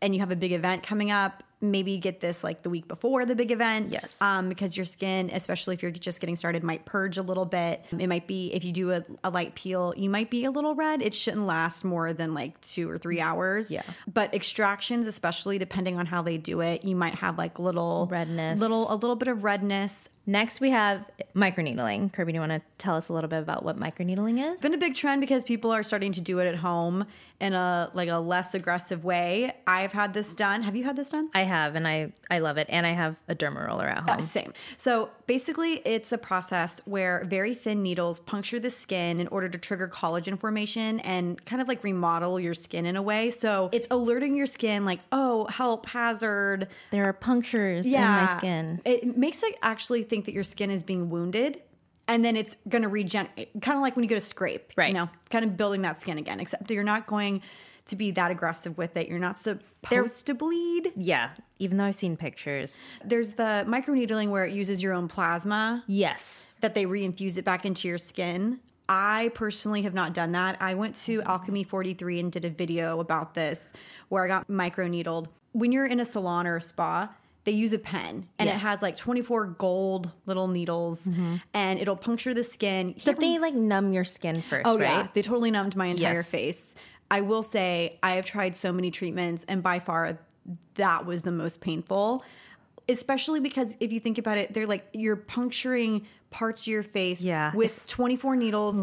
and you have a big event coming up, maybe get this like the week before the big event. Yes. Um, because your skin, especially if you're just getting started, might purge a little bit. It might be if you do a, a light peel, you might be a little red. It shouldn't last more than like two or three hours. Yeah. But extractions, especially depending on how they do it, you might have like little Redness. little a little bit of redness. Next we have microneedling. Kirbie, do you want to tell us a little bit about what microneedling is? It's been a big trend because people are starting to do it at home in a like a less aggressive way. I've had this done. Have you had this done? I have and I I love it and I have a derma roller at home. Same. So basically, it's a process where very thin needles puncture the skin in order to trigger collagen formation and kind of like remodel your skin in a way. So it's alerting your skin, like, oh, help, hazard. There are punctures in my skin. It makes it actually think that your skin is being wounded. And then it's going to regenerate, kind of like when you go to scrape, Right. You know, kind of building that skin again. Except you're not going to be that aggressive with it. You're not supposed to bleed. Yeah, even though I've seen pictures. There's the microneedling where it uses your own plasma Yes. that they reinfuse it back into your skin. I personally have not done that. I went to Alchemy 43 and did a video about this where I got microneedled. When you're in a salon or a spa, they use a pen and it has like 24 gold little needles mm-hmm. and it'll puncture the skin. But they like numb your skin first, Oh right? yeah, they totally numbed my entire Yes. face. I will say I have tried so many treatments, and by far that was the most painful. Especially because if you think about it, they're like you're puncturing parts of your face Yeah. with It's- 24 needles,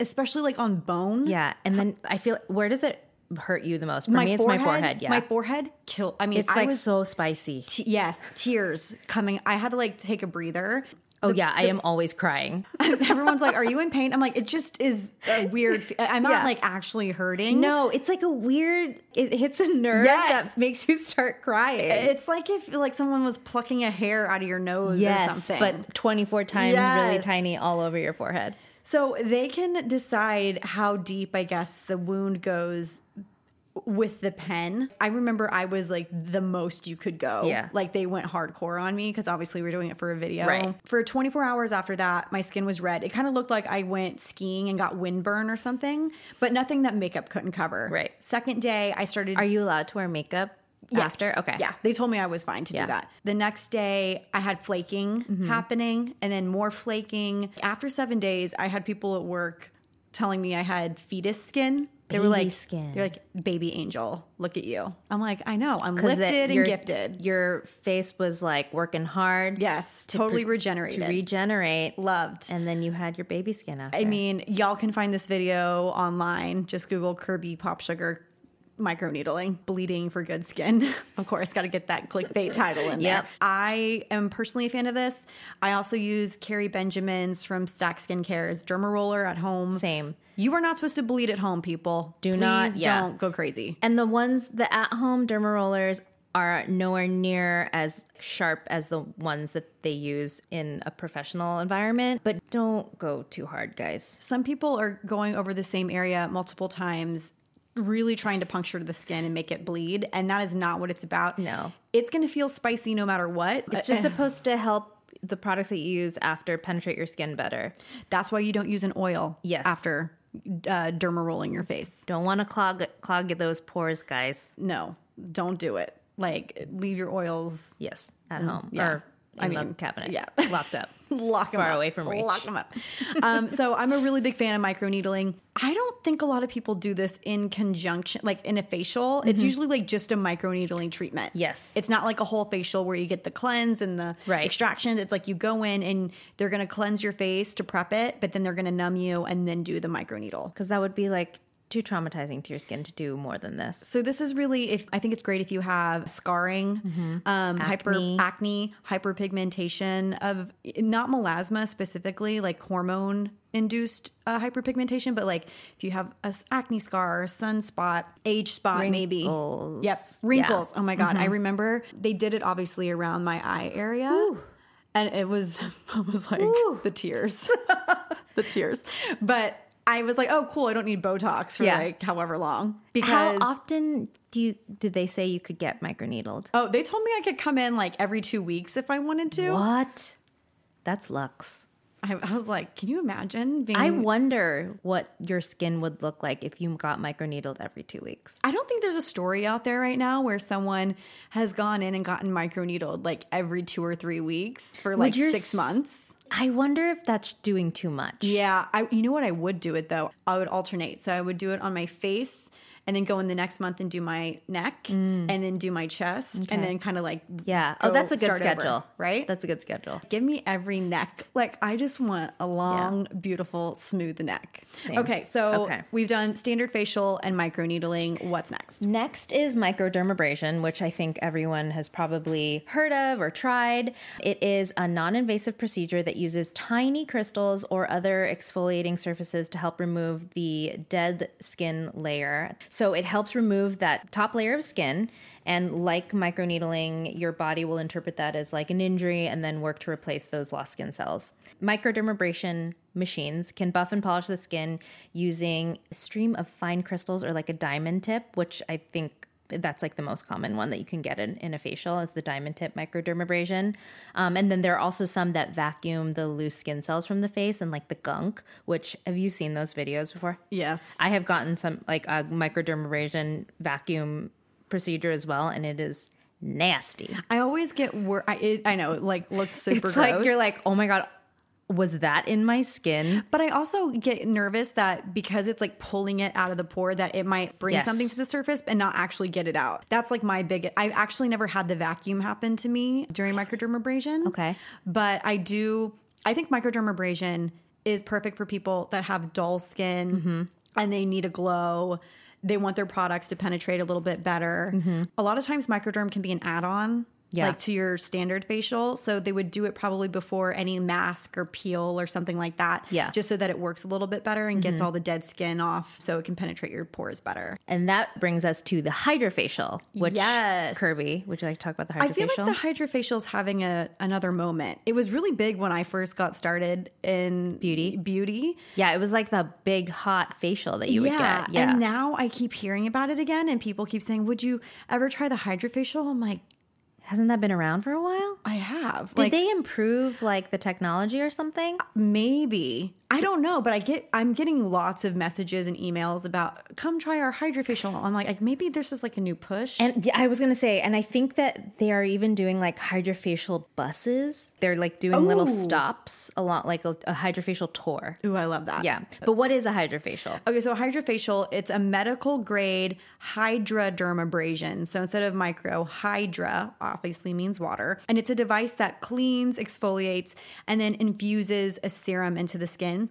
especially like on bone. Yeah, and then I feel where does it hurt you the most? For me, it's my forehead. Yeah, my forehead kill. I mean, it's I like was, so spicy. t- yes, tears coming. I had to like take a breather. oh yeah, I am always crying. <laughs> Everyone's like, "Are you in pain?" I'm like, "It just is a weird. fe- I'm not Yeah. like actually hurting. No, it's like a weird. It hits a nerve Yes. that makes you start crying. It's like if like someone was plucking a hair out of your nose or something. but twenty four times really tiny all over your forehead. So they can decide how deep, I guess, the wound goes with the pen. I remember I was like the most you could go. Yeah. Like they went hardcore on me because obviously we're doing it for a video. Right. For 24 hours after that, my skin was red. It kind of looked like I went skiing and got windburn or something, but nothing that makeup couldn't cover. Right. Second day, I started Are you allowed to wear makeup Yes. after? Okay. Yeah. They told me I was fine to Yeah. Mm-hmm. do that. The next day, I had flaking happening and then more flaking. After seven days, I had people at work telling me I had fetus skin. They were like, skin. They're like, baby angel, look at you. I'm like, I know, I'm lifted and gifted. Your face was like working hard. Yes, to totally pre- regenerated. to regenerate. Loved. And then you had your baby skin after. I mean, y'all can find this video online. Just Google Kirbie Pop Sugar microneedling, bleeding for good skin. <laughs> of course, got to get that clickbait title in Yep. there. I am personally a fan of this. I also use Kerry Benjamin's from StackedSkincare's Derma Roller at home. Same. You are not supposed to bleed at home, people. Do Please not- yeah. don't go crazy. And the ones, the at home derma rollers are nowhere near as sharp as the ones that they use in a professional environment. But don't go too hard, guys. Some people are going over the same area multiple times, really trying to puncture the skin and make it bleed. And that is not what it's about. No. It's going to feel spicy no matter what. It's just supposed to help the products that you use after penetrate your skin better. That's why you don't use an oil Yes. after uh, derma rolling your face. Don't want to clog clog those pores, guys. No, don't do it. Like leave your oils Yes, at home Mm, yeah. or I the mean, cabinet. yeah. <laughs> locked up. <laughs> lock them Far up. away from reach. Lock them up. <laughs> um, so I'm a really big fan of microneedling. I don't think a lot of people do this in conjunction, like in a facial. It's usually like just a microneedling treatment. Mm-hmm. Yes. it's not like a whole facial where you get the cleanse and the Right. extraction. It's like you go in and they're gonna cleanse your face to prep it, but then they're gonna numb you and then do the microneedle. Because that would be like too traumatizing to your skin to do more than this. So this is really if I think it's great if you have scarring, um, hyper Acne. acne, hyperpigmentation of not melasma specifically, like hormone induced uh, hyperpigmentation, but like if you have a acne scar, a sunspot, age spot, maybe. Wrinkles. Yep, Yeah. wrinkles. Oh my god, I remember they did it obviously around my eye area. And it was, <laughs> I was like the tears, <laughs> the tears. But I was like, oh, cool. I don't need Botox for Yeah. like however long because How often do you did they say you could get microneedled? Oh, they told me I could come in like every two weeks if I wanted to. What? That's lux. I, I was like, can you imagine being? I wonder what your skin would look like if you got microneedled every two weeks. I don't think there's a story out there right now where someone has gone in and gotten microneedled like every two or three weeks for like six s- months. I wonder if that's doing too much. Yeah, I. You know what? I would do it though. I would alternate. So I would do it on my face. And then go in the next month and do my neck, and then do my chest, and then kind of like Mm. Yeah. Oh, that's a good start over, schedule. right? That's a good schedule. Give me every neck. Like I just want a long, beautiful, smooth neck. Same. Okay, so Okay. we've done standard facial and microneedling. What's next? Next is microdermabrasion, which I think everyone has probably heard of or tried. It is a non invasive procedure that uses tiny crystals or other exfoliating surfaces to help remove the dead skin layer. So it helps remove that top layer of skin. And like microneedling, your body will interpret that as like an injury and then work to replace those lost skin cells. Microdermabrasion machines can buff and polish the skin using a stream of fine crystals or like a diamond tip, which I think that's like the most common one that you can get in, in a facial is the diamond tip microdermabrasion. Um, and then there are also some that vacuum the loose skin cells from the face and like the gunk, which have you seen those videos before? Yes. I have gotten some like a microdermabrasion vacuum procedure as well, and it is nasty. I always get wor I it, I know it like looks super It's gross. like you're like, oh my god, was that in my skin? but I also get nervous that because it's like pulling it out of the pore that it might bring Yes. something to the surface and not actually get it out. That's like my big I've actually never had the vacuum happen to me during microdermabrasion. Okay. But I do I think microdermabrasion is perfect for people that have dull skin Mm-hmm. and they need a glow. They want their products to penetrate a little bit better. A lot of times microderm can be an add-on Mm-hmm. Yeah. like to your standard facial. So they would do it probably before any mask or peel or something like that. Yeah. Mm-hmm. Just so that it works a little bit better and gets all the dead skin off so it can penetrate your pores better. And that brings us to the hydrofacial, which Yes. Kirbie, would you like to talk about the hydrofacial? I feel like the hydrofacial is having a another moment. It was really big when I first got started in Beauty? Beauty. yeah, it was like the big hot facial that you would get. Yeah. And now I keep hearing about it again and people keep saying, "Would you ever try the hydrofacial?" I'm like, Hasn't that been around for a while? "I have." Did like they improve like the technology or something? maybe. I don't know, but I get I'm getting lots of messages and emails about come try our hydrofacial. I'm like, like maybe this is like a new push. And yeah, I was gonna say, and I think that they are even doing like hydrofacial buses. They're like doing little stops, a lot like a, a hydrofacial tour. Ooh, I love that. Yeah, but what is a hydrofacial? Okay, so hydrofacial, it's a medical grade hydra hydrodermabrasion. So instead of micro, hydra obviously means water. And it's a device that cleans, exfoliates, and then infuses a serum into the skin.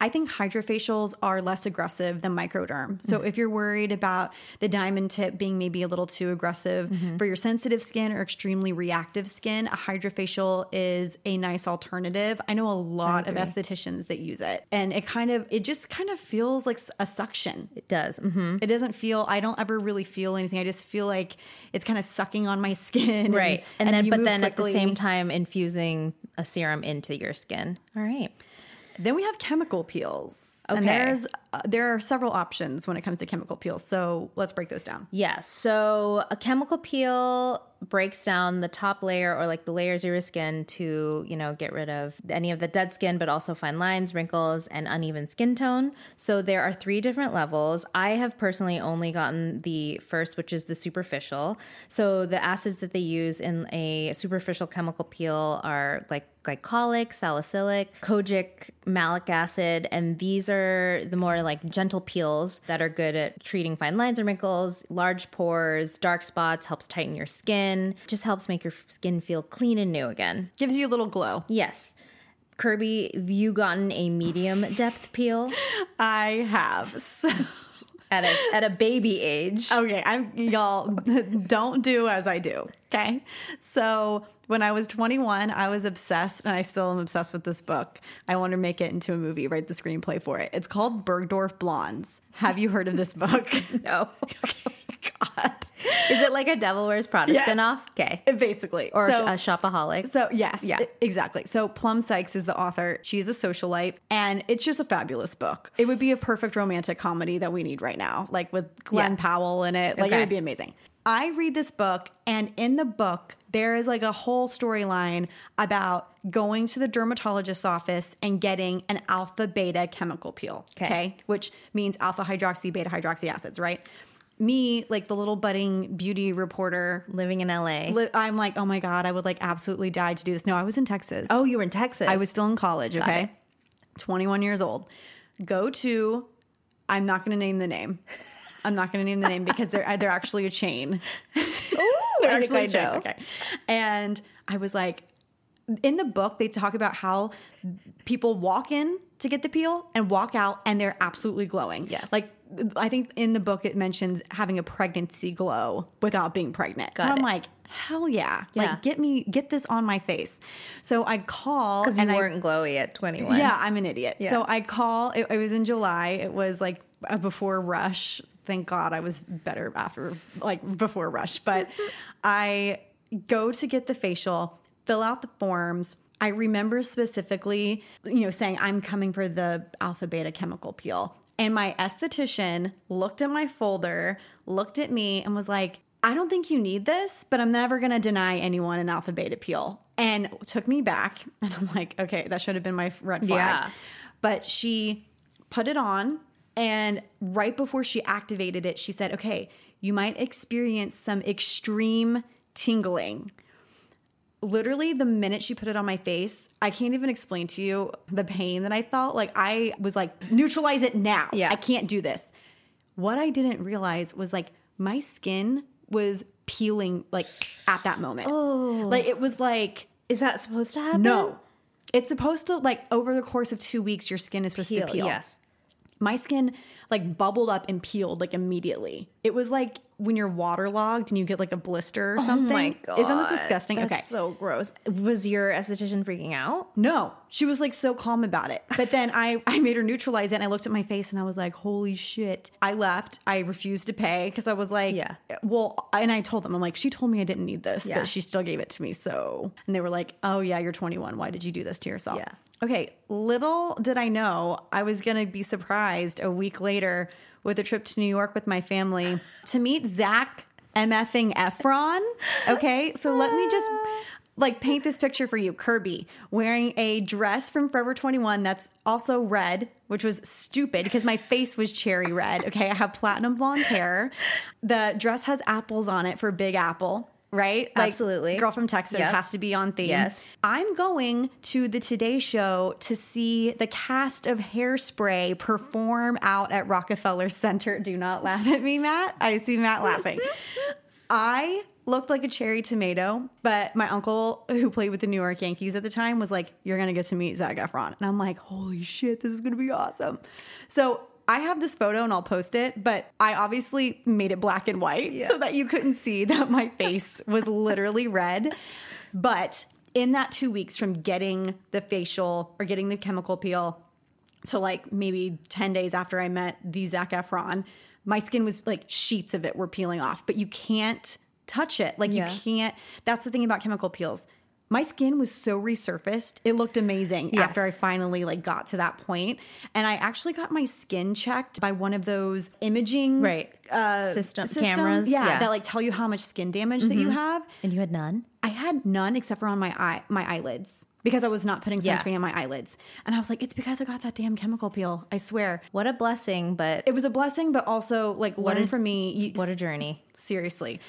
I think hydrofacials are less aggressive than microderm. So if you're worried about the diamond tip being maybe a little too aggressive for your sensitive skin or extremely reactive skin, a hydrofacial is a nice alternative. I know a lot of estheticians that use it. And it kind of it just kind of feels like a suction. It does. hmm It doesn't feel I don't ever really feel anything. I just feel like it's kind of sucking on my <laughs> skin. Right, and, then but then at the same time infusing a serum into your skin. All right. Then we have chemical peels. And Okay. there's uh, there are several options when it comes to chemical peels. So let's break those down. Yeah. So a chemical peel breaks down the top layer or like the layers of your skin to, you know, get rid of any of the dead skin, but also fine lines, wrinkles, and uneven skin tone. So there are three different levels. I have personally only gotten the first, which is the superficial. So the acids that they use in a superficial chemical peel are like glycolic, salicylic, kojic, malic acid, and these are the more like gentle peels that are good at treating fine lines and wrinkles, large pores, dark spots, helps tighten your skin, just helps make your skin feel clean and new again. Gives you a little glow. Yes. Kirbie, have you gotten a medium depth peel <laughs> I have. So, at a at a baby age? okay, I'm y'all <laughs> don't do as I do. Okay. So when I was 21, I was obsessed, and I still am obsessed with this book. I want to make it into a movie, write the screenplay for it. It's called Bergdorf Blondes. Have you heard of this book? <laughs> No. <laughs> God. Is it like a Devil Wears Prada Yes. spinoff? Okay. Basically. Or So- a shopaholic? So yes, Yeah. exactly. So Plum Sykes is the author. She's a socialite, and it's just a fabulous book. It would be a perfect romantic comedy that we need right now, like with Glen Yeah. Powell in it. Like it would be amazing. I read this book, and in the book, there is like a whole storyline about going to the dermatologist's office and getting an alpha beta chemical peel. Okay. okay? Which means alpha hydroxy beta hydroxy acids, right? Me, like the little budding beauty reporter, Living in LA. li- I'm like, oh my God, I would like absolutely die to do this. No, I was in Texas. oh, you were in Texas. I was still in college, okay? 21 years old. Go to, I'm not going to name the name. I'm not going to name the name because they're they're actually a chain. <laughs> <laughs> they're I actually I a chain. Okay. And I was like, in the book, they talk about how people walk in to get the peel and walk out and they're absolutely glowing. Yes. Like, I think in the book it mentions having a pregnancy glow without being pregnant. so Got I'm it. like, hell yeah. Yeah. Like, get me, get this on my face. So I call. because you I- weren't glowy at 21. yeah, I'm an idiot. Yeah. So I call. It, it was in July. It was like before Rush. Thank God I was better after, like before Rush. But <laughs> I go to get the facial, fill out the forms. I remember specifically, you know, saying I'm coming for the alpha beta chemical peel. And my esthetician looked at my folder, looked at me, and was like, I don't think you need this, but I'm never going to deny anyone an alpha beta peel. And took me back. <laughs> And I'm like, okay, that should have been my red flag. Yeah. But she put it on. And right before she activated it, she said, okay, you might experience some extreme tingling. Literally, the minute she put it on my face, I can't even explain to you the pain that I felt. Like, I was like, neutralize it now. Yeah. I can't do this. What I didn't realize was like my skin was peeling like at that moment. Oh. Like, it was like, Is that supposed to happen? no. It's supposed to like over the course of two weeks, your skin is supposed Peel, to peel. Yes. My skin like bubbled up and peeled like immediately. It was like when you're waterlogged and you get like a blister or something. Oh my god. Isn't that disgusting? That's okay. so gross. Was your esthetician freaking out? No, she was like so calm about it. But then I, <laughs> I made her neutralize it and I looked at my face and I was like, holy shit. I left. I refused to pay because I was like, Yeah. Well, and I told them, I'm like, she told me I didn't need this, Yeah. but she still gave it to me. So, and they were like, oh yeah, you're 21. Why did you do this to yourself? Yeah. Okay. Little did I know I was going to be surprised a week later with a trip to New York with my family <laughs> to meet Zac MFing Efron. Okay. So let me just like paint this picture for you. Kirbie wearing a dress from Forever 21 that's also red, which was stupid because my face was cherry red. Okay. I have platinum blonde hair. The dress has apples on it for Big Apple. Right? Like, Absolutely. Girl from Texas Yep. has to be on theme. Yes. I'm going to the Today Show to see the cast of Hairspray perform out at Rockefeller Center. Do not laugh at me, Matt. I see Matt laughing. <laughs> I looked like a cherry tomato, but my uncle, who played with the New York Yankees at the time, was like, You're going to get to meet Zac Efron. And I'm like, Holy shit, this is going to be awesome. So I have this photo and I'll post it, but I obviously made it black and white so that you couldn't see that my <laughs> face was literally red. But in that two weeks from getting the facial or getting the chemical peel to like maybe 10 days after I met the Zac Efron, my skin was like sheets of it were peeling off, but you can't touch it. Like Yeah. you can't. That's the thing about chemical peels. My skin was so resurfaced. It looked amazing Yes. after I finally like got to that point. And I actually got my skin checked by one of those imaging Right. uh, System- systems. cameras, Yeah, yeah. Mm-hmm. that like tell you how much skin damage that you have. And you had none? I had none except for on my eye, my eyelids because I was not putting Yeah. sunscreen on my eyelids. And I was like, it's because I got that damn chemical peel. I swear. What a blessing, but It was a blessing, but also like learn a- from me. You, what a journey. seriously.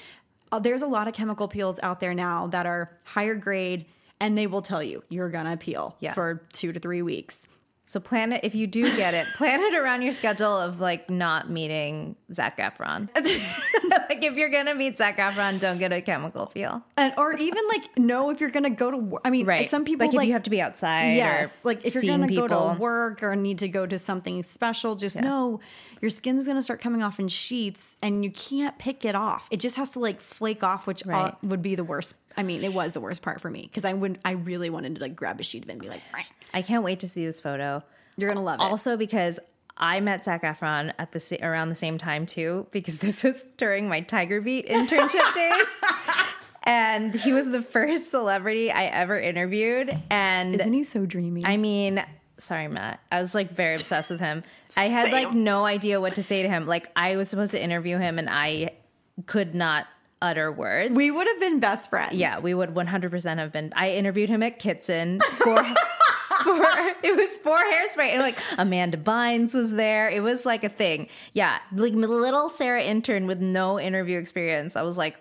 Uh, there's a lot of chemical peels out there now that are higher grade and they will tell you you're gonna peel Yeah. for two to three weeks. So plan it if you do get it. plan it around your schedule of like not meeting Zac Efron. <laughs> like if you're gonna meet Zac Efron, don't get a chemical peel. And or even like know if you're gonna go to work. I mean, Right. some people like, if you have to be outside. Yes, or like if you're gonna people. go to work or need to go to something special, just know your skin's gonna start coming off in sheets, and you can't pick it off. It just has to like flake off, which uh, Right. would be the worst. I mean, it was the worst part for me because I would, I really wanted to like grab a sheet of it and be like, "Right." I can't wait to see this photo. you're gonna love it. Also because I met Zac Efron at the around the same time too, because <laughs> this was during my Tiger Beat internship days. <laughs> And he was the first celebrity I ever interviewed. And Isn't he so dreamy? I mean, sorry, Matt. I was like very obsessed with him. <laughs> I had like no idea what to say to him. Like I was supposed to interview him and I could not utter words. we would have been best friends. yeah, we would 100% have been. I interviewed him at Kitson for <laughs> for it was for hairspray and like Amanda Bynes was there. It was like a thing. Yeah, like little Sarah intern with no interview experience. I was like,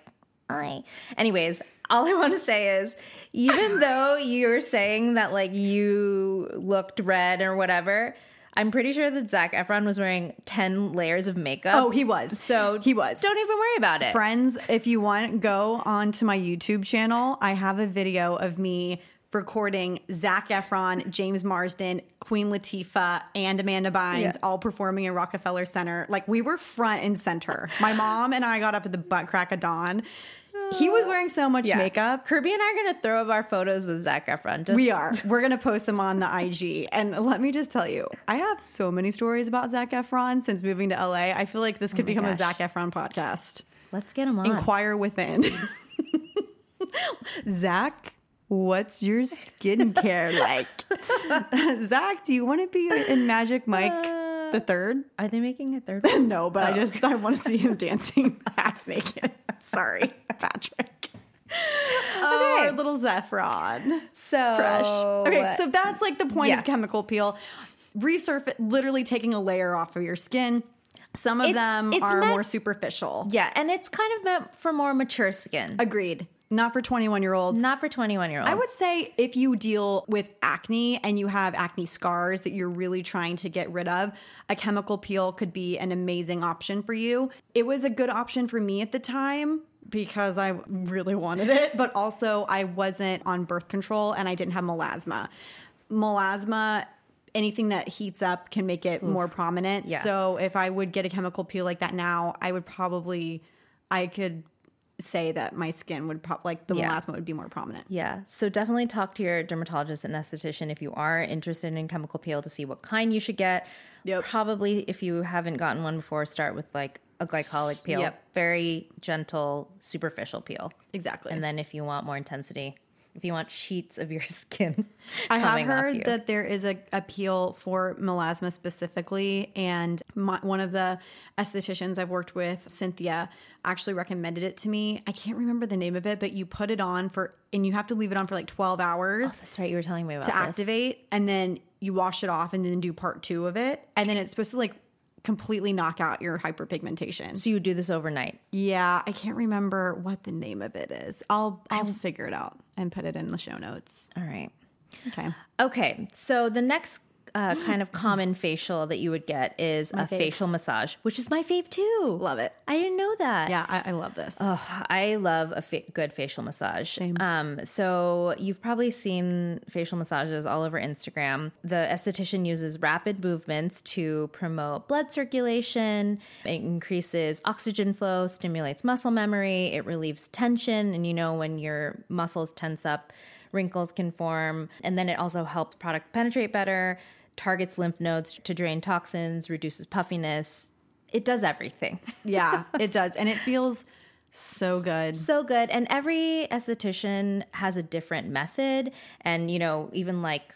I. Anyways, all I want to say is even though you're saying that like you looked red or whatever, I'm pretty sure that Zac Efron was wearing 10 layers of makeup. Oh, he was. So He was. Don't even worry about it. Friends, if you want, go onto my YouTube channel. I have a video of me recording Zac Efron, James Marsden, Queen Latifah, and Amanda Bynes Yeah. all performing in Rockefeller Center. Like we were front and center. My mom and I got up at the butt crack of dawn. He was wearing so much Yeah. makeup. Kirbie and I are gonna throw up our photos with Zac Efron. Just, We are. We're gonna post them on the IG. And let me just tell you, I have so many stories about Zac Efron since moving to LA. I feel like this oh could become a gosh. Zac Efron podcast. Let's get him on. Inquire within. <laughs> Zac, what's your skincare <laughs> like? <laughs> Zac, do you want to be in Magic Mike uh, the uh, third? Are they making a third <laughs> one? No, but I oh. just I want to see him <laughs> dancing <laughs> half naked. Sorry, Patrick. Oh, our little Zefron. So Fresh. Okay, so that's like the point Yeah. of chemical peel. Resurface, literally taking a layer off of your skin. Some of It's- them it's are meant- more superficial. yeah, and it's kind of meant for more mature skin, Agreed. Not for 21 year olds. not for 21 year olds. I would say if you deal with acne and you have acne scars that you're really trying to get rid of, a chemical peel could be an amazing option for you. It was a good option for me at the time because I really wanted it, but also I wasn't on birth control and I didn't have melasma. Melasma anything that heats up can make it more prominent. Yeah. So if I would get a chemical peel like that now, I would probably I could say that my skin would pop like the Yeah. melasma would be more prominent. Yeah. So definitely talk to your dermatologist and esthetician if you are interested in chemical peel to see what kind you should get. Yep. Probably if you haven't gotten one before, start with like a glycolic peel. Yep. Very gentle, superficial peel. Exactly. And then if you want more intensity, if you want sheets of your <laughs> skin, I have heard that there is a, a peel for melasma specifically, and my, one of the estheticians I've worked with, Cynthia, actually recommended it to me. I can't remember the name of it, but you put it on for, and you have to leave it on for like 12 hours oh, That's right. You were telling me about to this. activate, and then you wash it off and then do part two of it. And then it's supposed to like completely knock out your hyperpigmentation. So you do this overnight. Yeah, I can't remember what the name of it is. I'll I'll figure it out and put it in the show notes. All right. Okay. Okay, so the next uh, kind of common facial that you would get is a fave. facial massage, which is my fave too. Love it. I didn't know that. Yeah, I, I love this. I love a fa- good facial massage. Um, so you've probably seen facial massages all over Instagram. The esthetician uses rapid movements to promote blood circulation. It increases oxygen flow, stimulates muscle memory. It relieves tension, and you know when your muscles tense up, wrinkles can form. And then it also helps product penetrate better. Targets lymph nodes to drain toxins, reduces puffiness. It does everything. <laughs> Yeah, it does. And it feels So good. so good and every esthetician has a different method and you know even like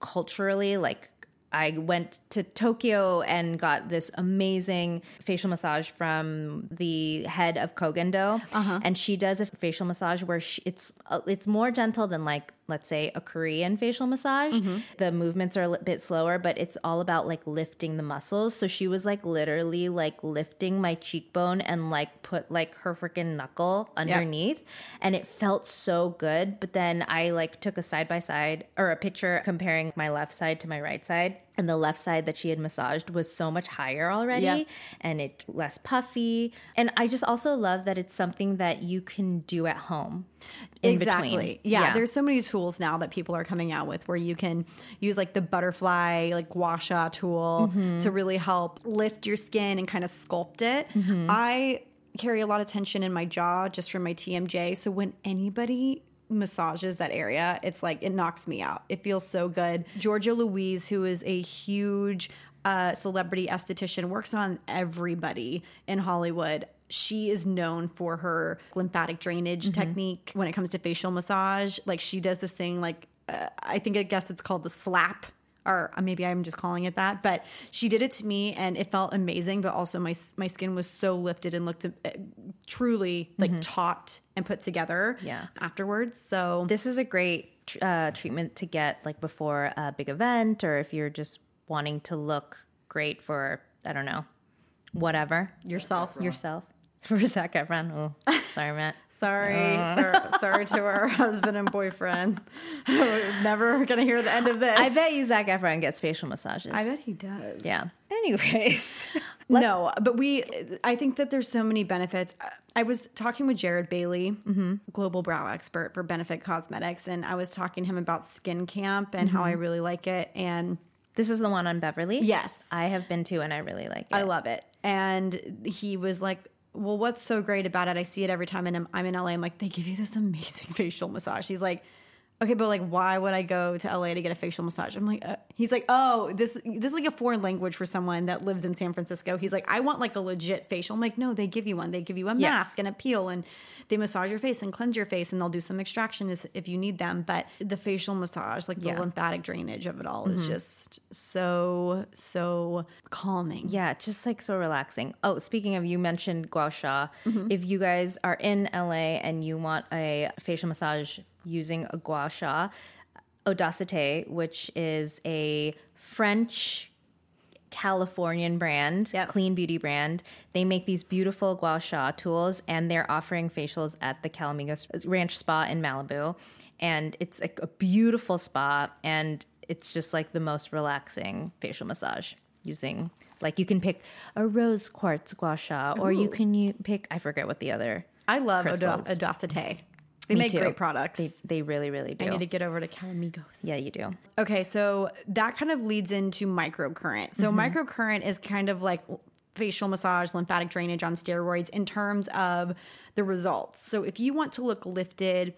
culturally like I went to Tokyo and got this amazing facial massage from the head of Koh Gen Do, and she does a facial massage where she, it's uh, it's more gentle than like let's say a Korean facial massage. Mm-hmm. The movements are a bit slower, but it's all about like lifting the muscles. So she was like literally like lifting my cheekbone and like put like her freaking knuckle underneath, and it felt so good. But then I like took a side by side or a picture comparing my left side to my right side. And the left side that she had massaged was so much higher already Yeah. and it less puffy. And I just also love that it's something that you can do at home. In exactly. Between. Yeah, there's so many tools now that people are coming out with where you can use like the butterfly, like gua sha tool Mm-hmm. to really help lift your skin and kind of sculpt it. Mm-hmm. I carry a lot of tension in my jaw just from my TMJ. So when anybody massages that area, it's like it knocks me out. It feels so good. Georgia Louise, who is a huge uh, celebrity esthetician, works on everybody in Hollywood. She is known for her lymphatic drainage technique when it comes to facial massage. Like she does this thing, like uh, I think I guess it's called the slap or maybe I'm just calling it that. But she did it to me, and it felt amazing. But also, my my skin was so lifted and looked uh, truly like taut and put together. Yeah. Afterwards, so This is a great uh, treatment to get like before a big event or if you're just wanting to look great for, I don't know, whatever. yourself. Yourself. <laughs> For Zac Efron. Oh, sorry, Matt. <laughs> Sorry, sor- sorry to our <laughs> husband and boyfriend. We're never gonna hear the end of this. I bet you Zac Efron gets facial massages. I bet he does. Yeah. Anyways. no, but we, I think that there's so many benefits. I was talking with Jared Bailey, Mm-hmm. global brow expert for Benefit Cosmetics, and I was talking to him about Skin Camp and how I Mm-hmm. really like it. And this is the one on Beverly? Yes. I have been to and I really like it. I love it. And he was like, well, what's so great about it? I see it every time and I'm, I'm in LA. I'm like, they give you this amazing <laughs> facial massage. He's like, okay, but like, why would I go to LA to get a facial massage? I'm like, uh, he's like, oh, this this is like a foreign language for someone that lives in San Francisco. He's like, I want like a legit facial. I'm like, no, they give you one. They give you a Yes. mask and a peel and they massage your face and cleanse your face and they'll do some extraction if you need them. But the facial massage, like the Yeah. lymphatic drainage of it all, is just so so calming. Yeah, just like so relaxing. Oh, speaking of, you mentioned gua sha. If you guys are in LA and you want a facial massage using a gua sha, Odacité, which is a French Californian brand, Yep. clean beauty brand. They make these beautiful gua sha tools and they're offering facials at the Calamigos Ranch Spa in Malibu. And it's like a beautiful spa and it's just like the most relaxing facial massage using like you can pick a rose quartz gua sha or you can u- pick I forget what the other I love Crystals. Auda- Odacité. They Me make too. great products. They, they really really do. I need to get over to Calamigos. yeah, you do. Okay, so that kind of leads into microcurrent. So mm-hmm. microcurrent is kind of like facial massage, lymphatic drainage on steroids in terms of the results. So if you want to look lifted,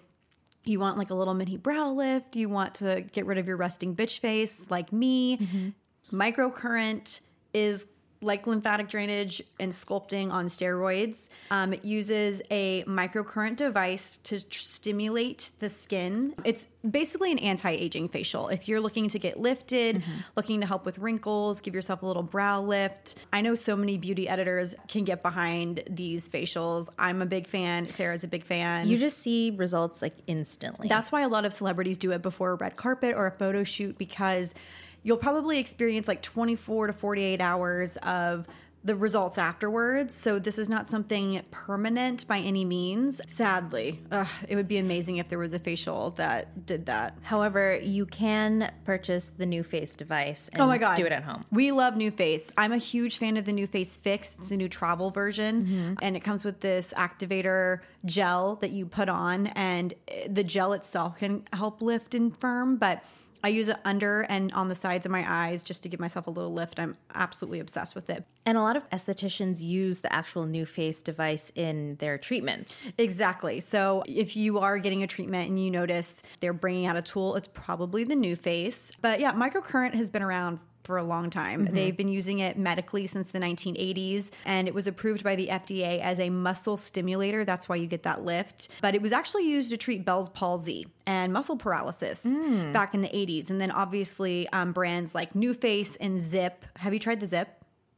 you want like a little mini brow lift, you want to get rid of your resting bitch face like me, mm-hmm. microcurrent is like lymphatic drainage and sculpting on steroids. Um, it uses a microcurrent device to tr- stimulate the skin. It's basically an anti aging facial. If you're looking to get lifted, looking to help with wrinkles, give yourself a little brow lift. I know so many beauty editors can get behind these facials. I'm a big fan. Sarah's a big fan. You just see results like instantly. That's why a lot of celebrities do it before a red carpet or a photo shoot because you'll probably experience like 24 to 48 hours of the results afterwards. So this is not something permanent by any means. Sadly, Ugh, it would be amazing if there was a facial that did that. However, you can purchase the NuFACE device and Oh my god. do it at home. We love NuFACE. I'm a huge fan of the NuFACE Fix, the new travel version, and it comes with this activator gel that you put on and eh, the gel itself can help lift and firm, but I use it under and on the sides of my eyes just to give myself a little lift. I'm absolutely obsessed with it. And a lot of estheticians use the actual NuFACE device in their treatments. Exactly. So if you are getting a treatment and you notice they're bringing out a tool, it's probably the NuFACE. But yeah, microcurrent has been around for a long time. They've been using it medically since the 1980s, and it was approved by the FDA as a muscle stimulator. That's why you get that lift. But it was actually used to treat Bell's palsy and muscle paralysis back in the 80s. And then obviously, um, brands like NuFACE and ZIIP. Have you tried the ZIIP?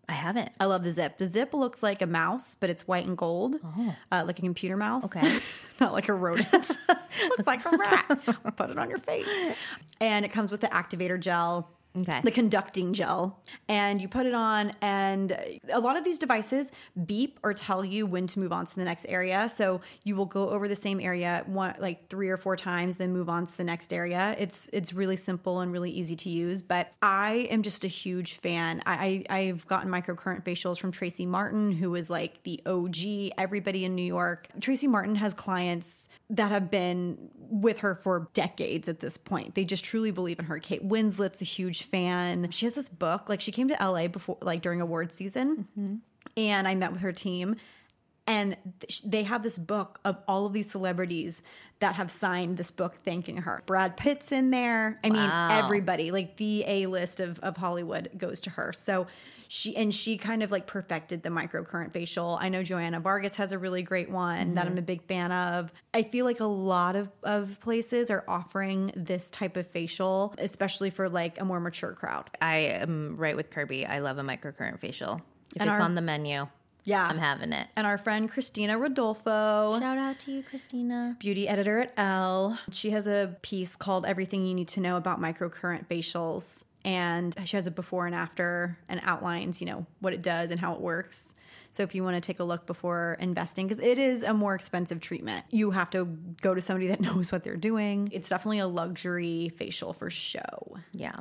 I haven't. I love the ZIIP. The ZIIP looks like a mouse, but it's white and gold, uh, like a computer mouse. Okay. <laughs> Not like a rodent. <laughs> looks like a rat. Put it on your face. And it comes with the activator gel. Okay. The conducting gel. And you put it on, and a lot of these devices beep or tell you when to move on to the next area. So you will go over the same area one like three or four times, then move on to the next area. It's it's really simple and really easy to use. But I am just a huge fan. I, I I've gotten microcurrent facials from Tracie Martyn, who is like the OG. Everybody in New York. Tracie Martyn has clients that have been with her for decades at this point. They just truly believe in her. Kate Winslet's a huge fan. She has this book. Like she came to LA before, like during award season, mm-hmm. and I met with her team. And they have this book of all of these celebrities that have signed this book thanking her. Brad Pitt's in there. I mean, everybody, like the A list of, of Hollywood goes to her. So she, and she kind of like perfected the microcurrent facial. I know Joanna Vargas has a really great one that I'm mm-hmm. a big fan of. I feel like a lot of, of places are offering this type of facial, especially for like a more mature crowd. I am right with Kirbie. I love a microcurrent facial. If And it's our- on the menu, Yeah. I'm having it. and our friend Christina Rodulfo. Shout out to you, Christina. beauty editor at Elle. She has a piece called Everything You Need to Know About Microcurrent Facials. And she has a before and after and outlines, you know, what it does and how it works. So if you want to take a look before investing, because it is a more expensive treatment, you have to go to somebody that <laughs> knows what they're doing. It's definitely a luxury facial for show. Yeah.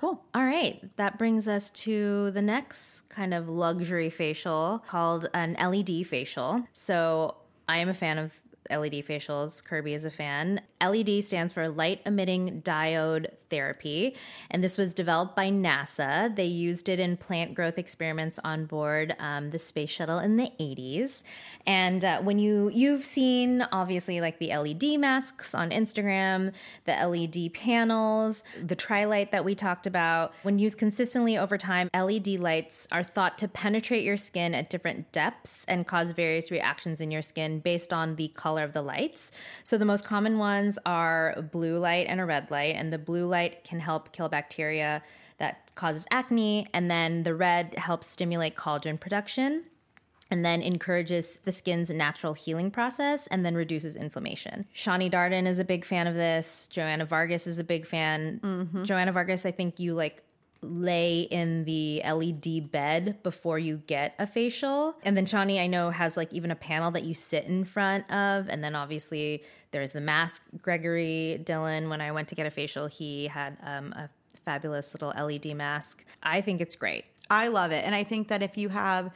Cool. All right, that brings us to the next kind of luxury facial called an LED facial. So I am a fan of LED facials. Kirbie is a fan. LED stands for light emitting diode therapy, and this was developed by NASA. They used it in plant growth experiments on board um, the space shuttle in the 80s. And uh, when you you've seen obviously like the LED masks on Instagram, the LED panels, the tri-light that we talked about. When used consistently over time, LED lights are thought to penetrate your skin at different depths and cause various reactions in your skin based on the color of the lights. So the most common ones are blue light and a red light, and the blue light can help kill bacteria that causes acne, and then the red helps stimulate collagen production and then encourages the skin's natural healing process and then reduces inflammation. Shani Darden is a big fan of this. Joanna Vargas is a big fan. Mm-hmm. Joanna Vargas, I think you like lay in the LED bed before you get a facial. And then Shani, I know, has like even a panel that you sit in front of. And then obviously there's the mask. Gregory Dillon, when I went to get a facial, he had um, a fabulous little LED mask. I think it's great. I love it. And I think that if you have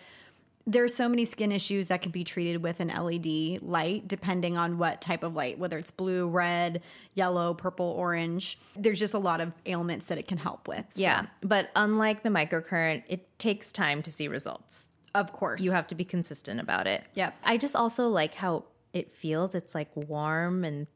there's so many skin issues that can be treated with an LED light depending on what type of light, whether it's blue, red, yellow, purple, orange. There's just a lot of ailments that it can help with. So, Yeah, but unlike the microcurrent, it takes time to see results. of course. You have to be consistent about it. Yep. I just also like how it feels. It's like warm and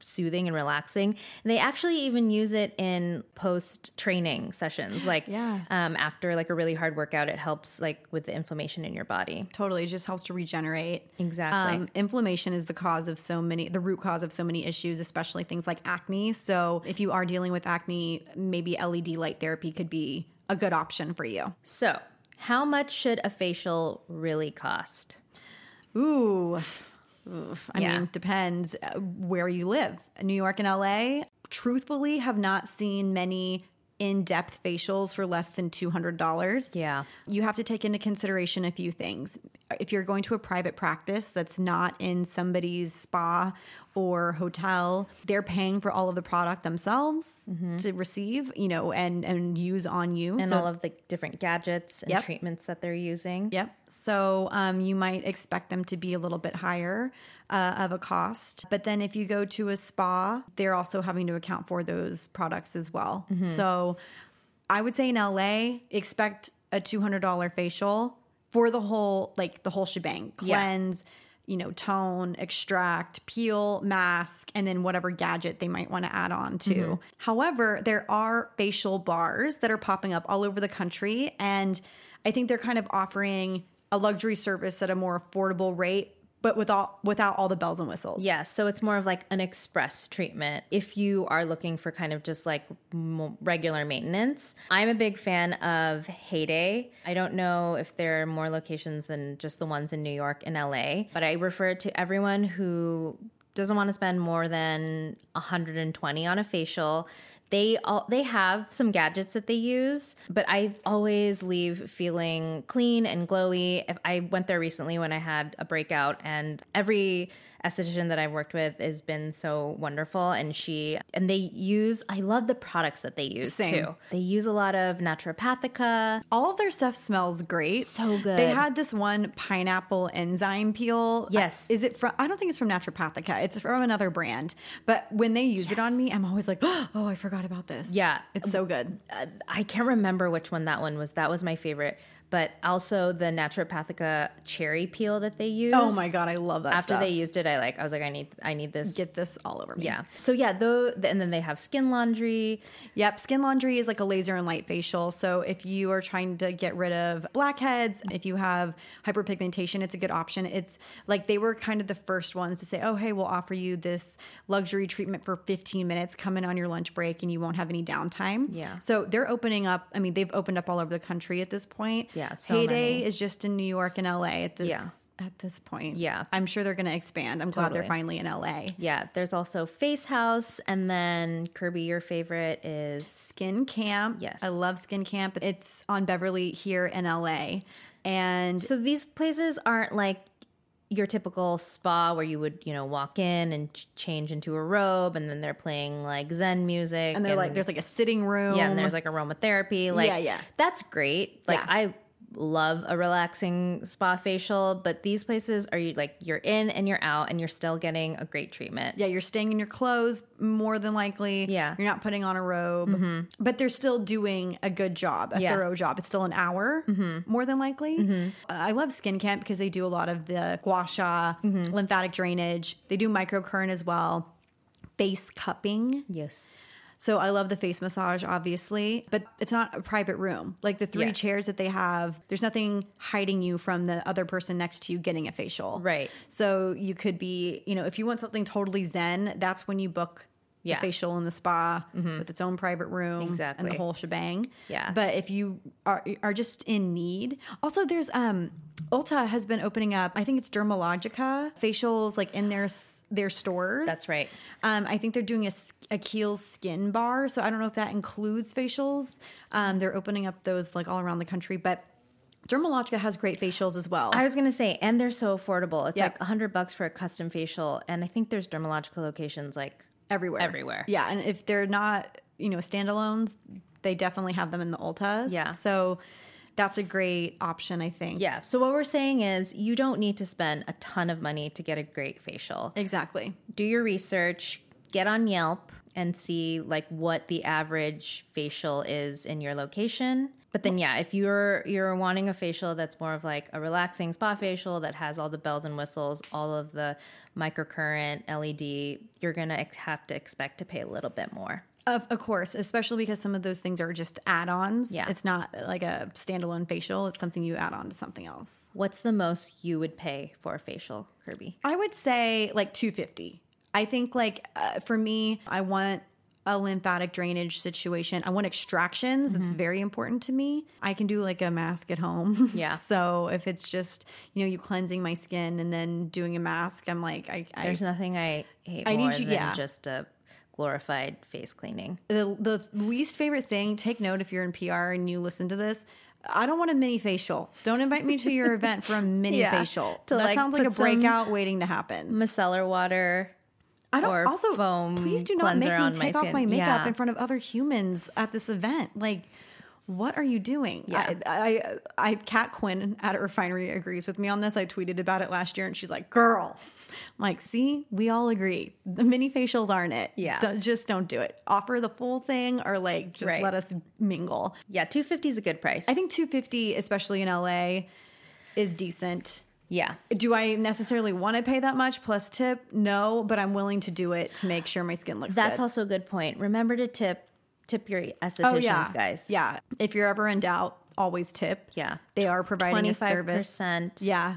soothing and relaxing. And they actually even use it in post training sessions. Like <gasps> Yeah. um, after like a really hard workout, it helps like with the inflammation in your body. Totally, it just helps to regenerate. Exactly. Um, inflammation is the cause of so many, the root cause of so many issues, especially things like acne. So if you are dealing with acne, maybe LED light therapy could be a good option for you. So, how much should a facial really cost? Ooh. I Yeah. mean, depends uh, where you live. New York and LA, truthfully, have not seen many in depth facials for less than $200. Yeah. You have to take into consideration a few things. If you're going to a private practice that's not in somebody's spa or hotel, they're paying for all of the product themselves to receive, you know, and and use on you. Mm-hmm. And So- all of the different gadgets and Yep. treatments that they're using. Yep. So um, you might expect them to be a little bit higher uh, of a cost. But then if you go to a spa, they're also having to account for those products as well. So I would say in LA, expect a $200 facial for the whole, like the whole shebang Yeah. You know, tone, extract, peel, mask, and then whatever gadget they might want to add on to. Mm-hmm. However, there are facial bars that are popping up all over the country. And I think they're kind of offering a luxury service at a more affordable rate, but without without all the bells and whistles. Yeah, so it's more of like an express treatment if you are looking for kind of just like regular maintenance. I'm a big fan of Heyday. I don't know if there are more locations than just the ones in New York and LA, but I refer to everyone who doesn't want to spend more than 120 on a facial. They all they have some gadgets that they use, but I always leave feeling clean and glowy. If I went there recently when I had a breakout, and every esthetician that I've worked with has been so wonderful, and she and they use. I love the products that they use Same. too. They use a lot of naturopathica. All of their stuff smells great. So good. They had this one pineapple enzyme peel. Yes. Is it from, I don't think it's from Naturopathica. It's from another brand. But when they use it on me, I'm always like, <gasps> oh, I forgot about this. Yeah. It's so good. Uh, I can't remember which one that one was. That was my favorite. But also the naturopathica cherry peel that they oh use. Oh my God. I love that After stuff. they used it, I like. I was like, I need, I need this. Get this all over me. yeah. So yeah, though, and then they have skin laundry. Yep, Skin Laundry is like a laser and light facial. So if you are trying to get rid of blackheads, if you have hyperpigmentation, it's a good option. It's like they were kind of the first ones to say, "Oh, hey, we'll offer you this luxury treatment for 15 minutes. Come in on your lunch break, and you won't have any downtime." Yeah. So they're opening up. I mean, they've opened up all over the country at this point. Yeah, so Heyday many. is just in New York and LA at this Yeah. at this point. Yeah. I'm sure they're going to expand. I'm glad they're finally in LA. Yeah. There's also Face House, and then Kirbie, your favorite is Skin Camp. Yes. I love Skin Camp. It's on Beverly here in LA. And So these places aren't like your typical spa where you would, you know, walk in and ch- change into a robe and then they're playing like Zen music. and they're like there's like a sitting room. yeah, and there's like aromatherapy. Like, Yeah, yeah. That's great. Like, Yeah. I love a relaxing spa facial, but these places are you like you're in and you're out and you're still getting a great treatment. yeah, you're staying in your clothes more than likely. Yeah. Mm-hmm. You're not putting on a robe. But they're still doing a good job, a Yeah. Mm-hmm. thorough job. It's still an hour more than likely. Uh, I love Skin Camp because they do a lot of the gua sha, Mm-hmm. lymphatic drainage. They do microcurrent as well. Face cupping. Yes. So I love the face massage, obviously, but it's not a private room. Like the three Yes. chairs that they have, there's nothing hiding you from the other person next to you getting a facial. Right. So you could be, you know, if you want something totally zen, that's when you book Yeah. Mm-hmm. facial in the spa with its own private room and the whole shebang. Yeah. But if you are are just in need, also there's um Ulta has been opening up. I think it's Dermalogica facials like in their their stores. That's right. Um, I think they're doing a, a Kiehl's skin bar, so I don't know if that includes facials. Um, they're opening up those like all around the country, but Dermalogica has great facials as well. I was gonna say, and they're so affordable. It's Yep. like a hundred bucks for a custom facial, and I think there's Dermalogica locations like everywhere, everywhere. Yeah, and if they're not, you know, standalones, they definitely have them in the Ultas. Yeah. so that's a great option, I think. Yeah. So what we're saying is you don't need to spend a ton of money to get a great facial. exactly. Do your research, get on Yelp and see like what the average facial is in your location. But then yeah, if you're you're wanting a facial that's more of like a relaxing spa facial that has all the bells and whistles, all of the microcurrent, LED, you're going to have to expect to pay a little bit more. Of, of course, especially because some of those things are just add-ons. Yeah. it's not like a standalone facial. It's something you add on to something else. What's the most you would pay for a facial, Kirbie? I would say like 250. I think like uh, for me, I want a lymphatic drainage situation. I want extractions. That's mm-hmm. very important to me. I can do like a mask at home. <laughs> Yeah. so if it's just, you know, you cleansing my skin and then doing a mask, I'm like, I, I There's nothing I hate I need more you- than yeah. just a glorified face cleaning. the the least favorite thing take note if you're in pr and you listen to this i don't want a mini facial don't invite me to your event for a mini <laughs> Yeah, facial that like, sounds like a breakout waiting to happen Micellar water. I don't or also foam please do not make me on my take off skin. my makeup Yeah. in front of other humans at this event like what are you doing? Yeah. I, I, I, Kat Quinn at a refinery agrees with me on this. I tweeted about it last year, and she's like, "Girl, I'm like, see, we all agree. The mini facials aren't it. Yeah. Don't- just don't do it. Offer the full thing, or like just Right. let us mingle. Yeah, 250 is a good price. I think 250, especially in LA, is decent. Yeah. Do I necessarily want to pay that much plus tip? No, but I'm willing to do it to make sure my skin looks good. That's good. also a good point. Remember to tip tip your estheticians, oh yeah, guys. Yeah, if you're ever in doubt, always tip. Yeah. they are providing a 25% service. Yeah,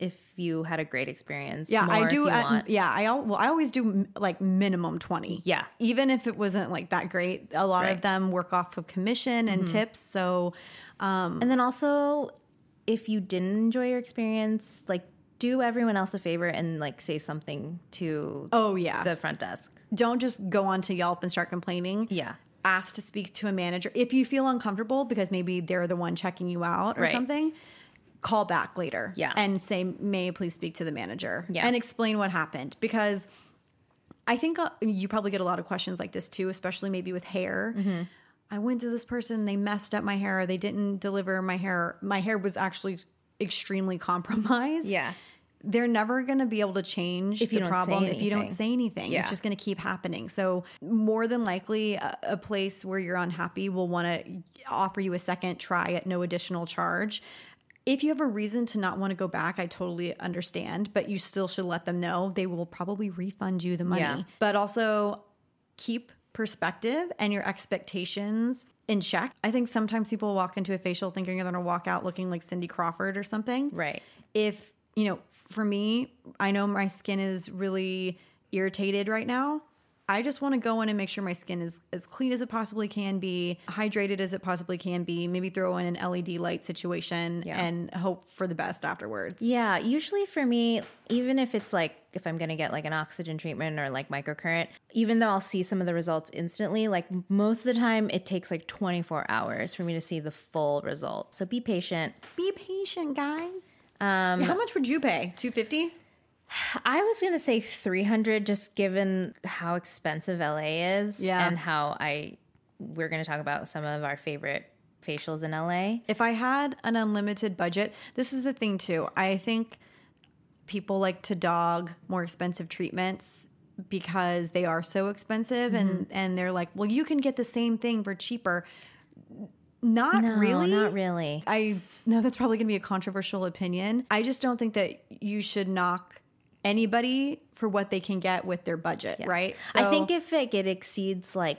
if you had a great experience. yeah, I do. At, want. yeah, I well, I always do m- like minimum twenty. Yeah. even if it wasn't like that great, a lot of Right. Mm-hmm. them work off of commission and tips. So um, And then also, if you didn't enjoy your experience, like do everyone else a favor and like say something to Oh yeah. the front desk. don't just go on to Yelp and start complaining. Yeah. Ask to speak to a manager. If you feel uncomfortable because maybe they're the one checking you out or Right. something, call back later. Yeah. And say, may I please speak to the manager? Yeah. And explain what happened. Because I think uh, you probably get a lot of questions like this too, especially maybe with hair. Mm-hmm. I went to this person, they messed up my hair, they didn't deliver my hair. My hair was actually extremely compromised. Yeah. They're never going to be able to change If you the problem if you don't say anything. Yeah. It's just going to keep happening. So, more than likely, a, a place where you're unhappy will want to offer you a second try at no additional charge. If you have a reason to not want to go back, I totally understand, but you still should let them know. They will probably refund you the money. Yeah. But also, keep perspective and your expectations in check. I think sometimes people walk into a facial thinking they're going to walk out looking like Cindy Crawford or something Right. if you know for me i know my skin is really irritated right now i just want to go in and make sure my skin is as clean as it possibly can be hydrated as it possibly can be maybe throw in an led light situation Yeah. and hope for the best afterwards Yeah, usually for me, even if it's like if I'm gonna get like an oxygen treatment or like microcurrent, even though I'll see some of the results instantly, like most of the time it takes like 24 hours for me to see the full result. So be patient. be patient guys um how much would you pay 250 I was gonna say 300, just given how expensive LA is, Yeah. and how I we're gonna talk about some of our favorite facials in LA. if I had an unlimited budget, this is the thing too. I think people like to dog more expensive treatments because they are so expensive and Mm-hmm. and they're like, "Well, you can get the same thing for cheaper." Not No, really. not really. I know that's probably going to be a controversial opinion. I just don't think that you should knock anybody for what they can get with their budget, right? I think if it, it exceeds like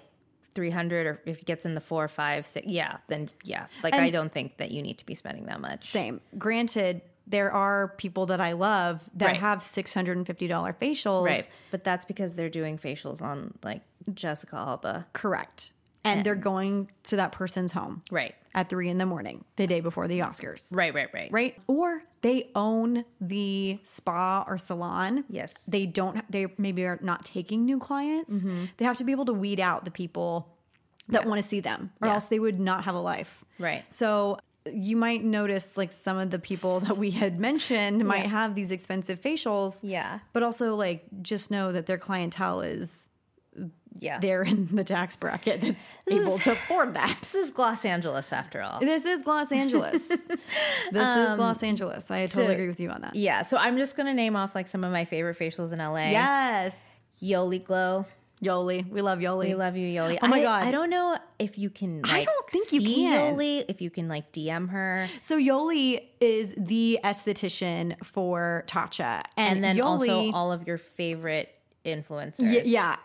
300 or if it gets in the four, five, six, yeah, then yeah. Like I don't think that you need to be spending that much. Same. Granted, there are people that I love that Right. have six hundred and fifty dollar facials. Right. But that's because they're doing facials on like Jessica Alba. Correct. And they're going to that person's home Right. At three in the morning, the day before the Oscars. Right, right, right. Right. Or they own the spa or salon. Yes. They don't, they maybe are not taking new clients. Mm-hmm. They have to be able to weed out the people that want to see them, or Yeah. else they would not have a life. Right. So you might notice like some of the people that we had mentioned might have these expensive facials. Yeah. But also, like, just know that their clientele is Yeah. they're in the tax bracket that's <laughs> able to afford that. <laughs> This is Los Angeles after all. This is Los Angeles. <laughs> this is Los Angeles. I totally Um, so- agree with you on that. Yeah. So I'm just going to name off like some of my favorite facials in LA. Yes. Yoli Glow. Yoli. We love Yoli. We love you, Yoli. Oh my I- God. I don't know if you can like I don't think you can. Yoli, if you can like DM her. So Yoli is the esthetician for Tatcha. And, And then Yoli, also all of your favorite influencers. Y- yeah.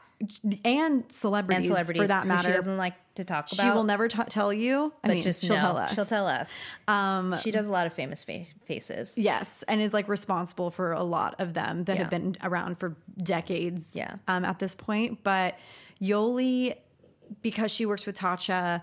And celebrities, and celebrities for that matter. She doesn't like to talk about. She will never t- tell you. I but mean, just she'll know. tell us. She'll tell us. Um, she does a lot of famous fa- faces. Yes, and is like responsible for a lot of them that Yeah. have been around for decades. Yeah. Um, at this point, but Yoli, because she works with Tatcha,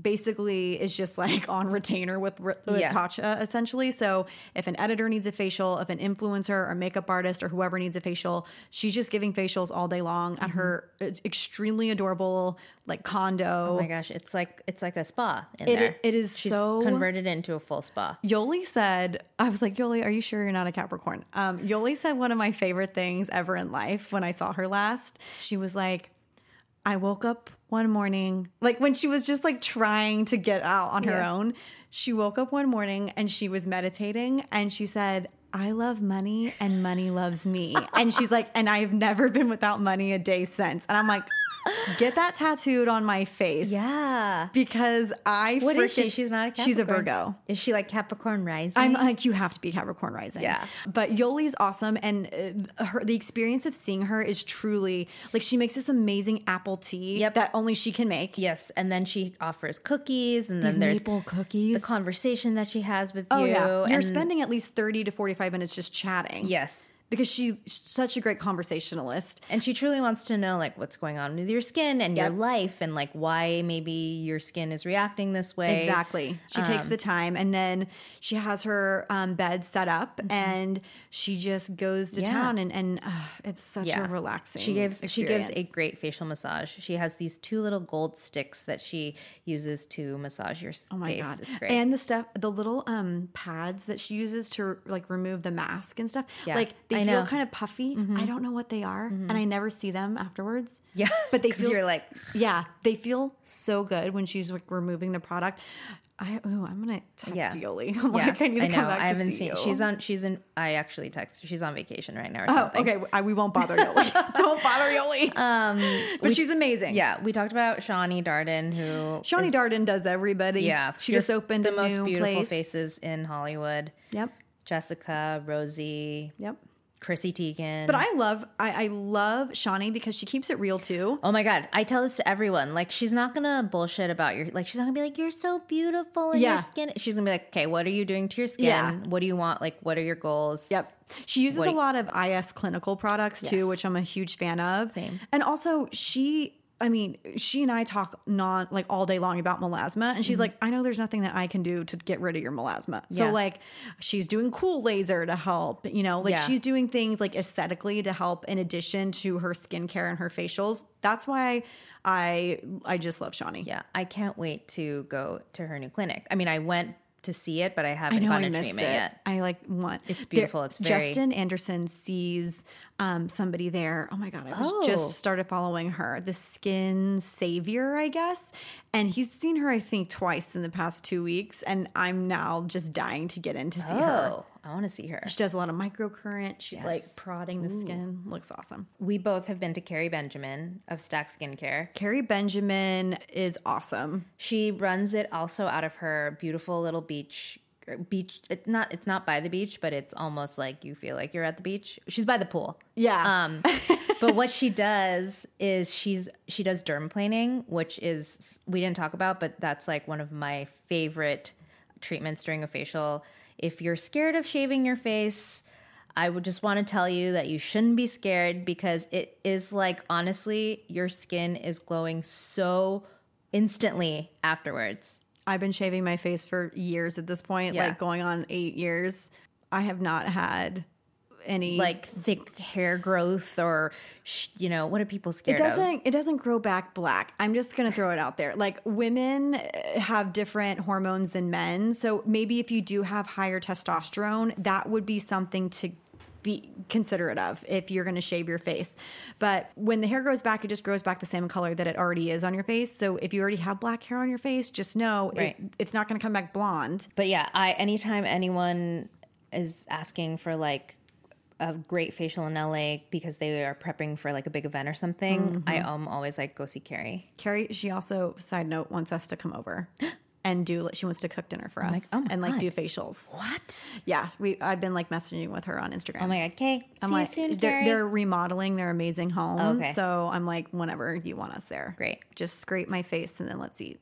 basically is just like <laughs> on retainer with, with Yeah. Tatcha essentially. So if an editor needs a facial, if an influencer or makeup artist or whoever needs a facial, she's just giving facials all day long at her uh, extremely adorable like condo. Mm-hmm. Oh my gosh, it's like it's like a spa in It- there. it is She's so- converted into a full spa. Yoli said, I was like, Yoli, are you sure you're not a Capricorn? Um, Yoli said one of my favorite things ever in life when I saw her last. She was like, I woke up one morning, like when she was just like trying to get out on her Yeah. own. She woke up one morning and she was meditating and she said, I love money and money loves me. and she's like, and I've never been without money a day since. And I'm like, get that tattooed on my face. Yeah. Because I What is she? She's not a Capricorn. She's a Virgo. Is she like Capricorn rising? I'm like, you have to be Capricorn rising. Yeah. But Yoli's awesome. And uh, her, the experience of seeing her is truly like she makes this amazing apple tea Yep. that only she can make. Yes, and then she offers cookies, and then These there's maple cookies. the conversation that she has with Oh, you. yeah. You're and- spending at least 30 to 45 minutes just chatting. yes, Because she's such a great conversationalist. and she truly wants to know like what's going on with your skin and your life, and like why maybe your skin is reacting this way. Exactly. She takes Um, the time and then she has her um, bed set up and she just goes to Mm-hmm. Yeah. town and, and uh, it's such Yeah, a relaxing She gives she gives a great facial massage. She has these two little gold sticks that she uses to massage your Oh my face. god! It's great. And the stuff, the little um pads that she uses to like remove the mask and stuff. Yeah, like they I feel know. Mm-hmm. kind of puffy. I don't know what they are, and I never see them afterwards. Yeah, <laughs> but they feel like- <laughs> yeah, they feel so good when she's like removing the product. I oh, I'm gonna text Yeah. Yoli. <laughs> I'm yeah, like, I need to know. come back I haven't see seen. you. She's on. She's in. I actually text. She's on vacation right now or Oh, okay. I, we won't bother Yoli. Don't bother Yoli. Um, but she's amazing. Yeah, we talked about Shani Darden, who Shani is- Darden does everybody. Yeah, she just, opened the most beautiful place. faces in Hollywood. Yep. Jessica, Rosie, Yep. Chrissy Teigen. But I love I, I love Shani because she keeps it real too. Oh my god, I tell this to everyone. Like she's not gonna bullshit about your like she's not gonna be like, You're so beautiful and Yeah. your skin. She's gonna be like, Okay, what are you doing to your skin? Yeah. What do you want? Like what are your goals? Yep. She uses What- a lot of IS clinical products too, which I'm a huge fan of. Same. And also she I mean, she and I talk non like all day long about melasma, and she's like, I know there's nothing that I can do to get rid of your melasma. So Mm-hmm. Yeah. like, she's doing cool laser to help. You know, like Yeah. she's doing things like aesthetically to help in addition to her skincare and her facials. That's why I I just love Shani. Yeah, I can't wait to go to her new clinic. I mean, I went to see it, but I I haven't know I gotten a missed it. treatment yet. I like want It's beautiful. It's very- Justin Anderson sees um, somebody there. Oh my god, I was Oh. just started following her. The Skin Savior, I guess, and he's seen her I think twice in the past two weeks, and I'm now just dying to get in to see her. Oh, I want to see her. She does a lot of microcurrent. She's like prodding the skin. Looks awesome. We both have been to Kerry Benjamin of Stack Skincare. Kerry Benjamin is awesome. She runs it also out of her beautiful little beach beach it's not it's not by the beach but it's almost like you feel like you're at the beach. She's by the pool. Yeah. um <laughs> but what she does is she's she does dermaplaning which is we didn't talk about but that's like one of my favorite treatments during a facial. If you're scared of shaving your face I would just want to tell you that you shouldn't be scared because it is like honestly your skin is glowing so instantly afterwards I've been shaving my face for years at this point, Yeah. like going on eight years. I have not had any like thick hair growth or sh- you know what are people it scared of doesn't it doesn't grow back black i'm just gonna throw it out there like women uh, have different hormones than men so maybe if you do have higher testosterone that would be something to be considerate of if you're going to shave your face. But when the hair grows back it just grows back the same color that it already is on your face. So if you already have black hair on your face just know it- it's not going to come back blonde. But yeah i anytime anyone is asking for like a great facial in la because they are prepping for like a big event or something i Mm-hmm. am always like go see kerry. Kerry she also side note wants us to come over <gasps> <gasps> and do she wants to cook dinner for us oh my and like God. do facials what Yeah, we I've been like messaging with her on Instagram. oh my god okay I'm see like, you soon they're, they're remodeling their amazing home. Oh, okay. So I'm like, whenever you want us there. Great. Just scrape my face and then let's eat.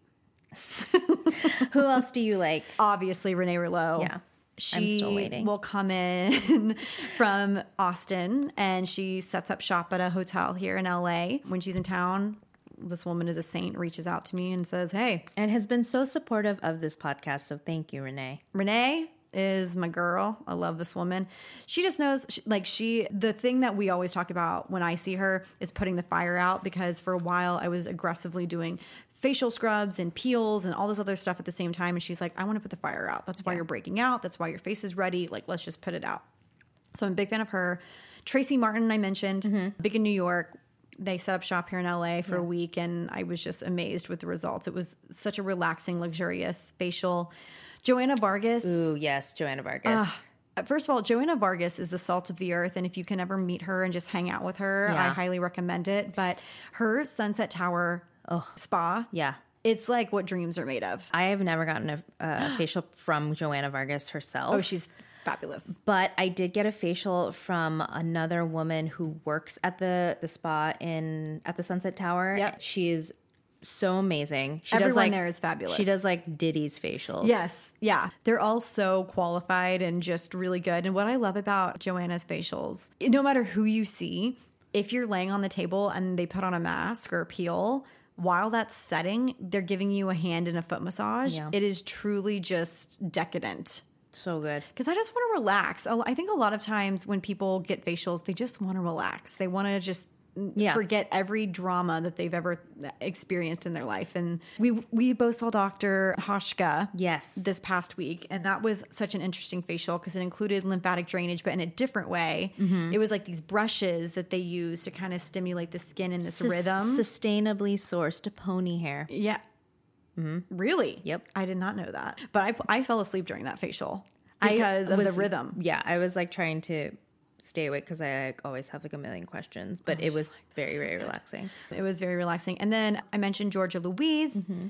<laughs> who else do you like Obviously, Renee Rouleau. Yeah. I'm She still waiting. will come in <laughs> from Austin and she sets up shop at a hotel here in LA. When she's in town, this woman is a saint, reaches out to me and says, Hey, and has been so supportive of this podcast so thank you renee Renee is my girl. I love this woman. She just knows, she- like, she, the thing that we always talk about when I see her is putting the fire out because for a while I was aggressively doing facial scrubs and peels and all this other stuff at the same time. And she's like, I want to put the fire out. That's why you're breaking out. That's why your face is ready. Like, let's just put it out. So I'm a big fan of her. Tracie Martyn, I mentioned, mm-hmm. big in New York. They set up shop here in LA for a week, and I was just amazed with the results. It was such a relaxing, luxurious facial. Joanna Vargas, ooh yes joanna vargas First of all, Joanna Vargas is the salt of the earth. And if you can ever meet her and just hang out with her, I highly recommend it. But her Sunset Tower spa, Yeah. it's like what dreams are made of. I have never gotten a, a facial from Joanna Vargas herself. Oh, she's fabulous. But I did get a facial from another woman who works at the the spa in at the Sunset Tower. Yep. She is so amazing. She does Everyone like there is fabulous. She does like Diddy's facials. Yes. Yeah. They're all so qualified and just really good. And what I love about Joanna's facials, no matter who you see, if you're laying on the table and they put on a mask or a peel, while that's setting, they're giving you a hand and a foot massage. Yeah. It is truly just decadent. So good. Because I just want to relax. I think a lot of times when people get facials, they just want to relax. They want to just Yeah. forget every drama that they've ever experienced in their life. And we we both saw Dr. Hauschka Yes. this past week, and that was such an interesting facial because it included lymphatic drainage, but in a different way. Mm-hmm. It was like these brushes that they use to kind of stimulate the skin in this Sus- rhythm. Sustainably sourced pony hair. yeah. Really? Yep. I did not know that. But I, I fell asleep during that facial I because of the was- rhythm. Yeah, I was like trying to stay awake because I like, always have like a million questions, but it was very, very relaxing. It was very relaxing. And then I mentioned Georgia Louise, Mm-hmm.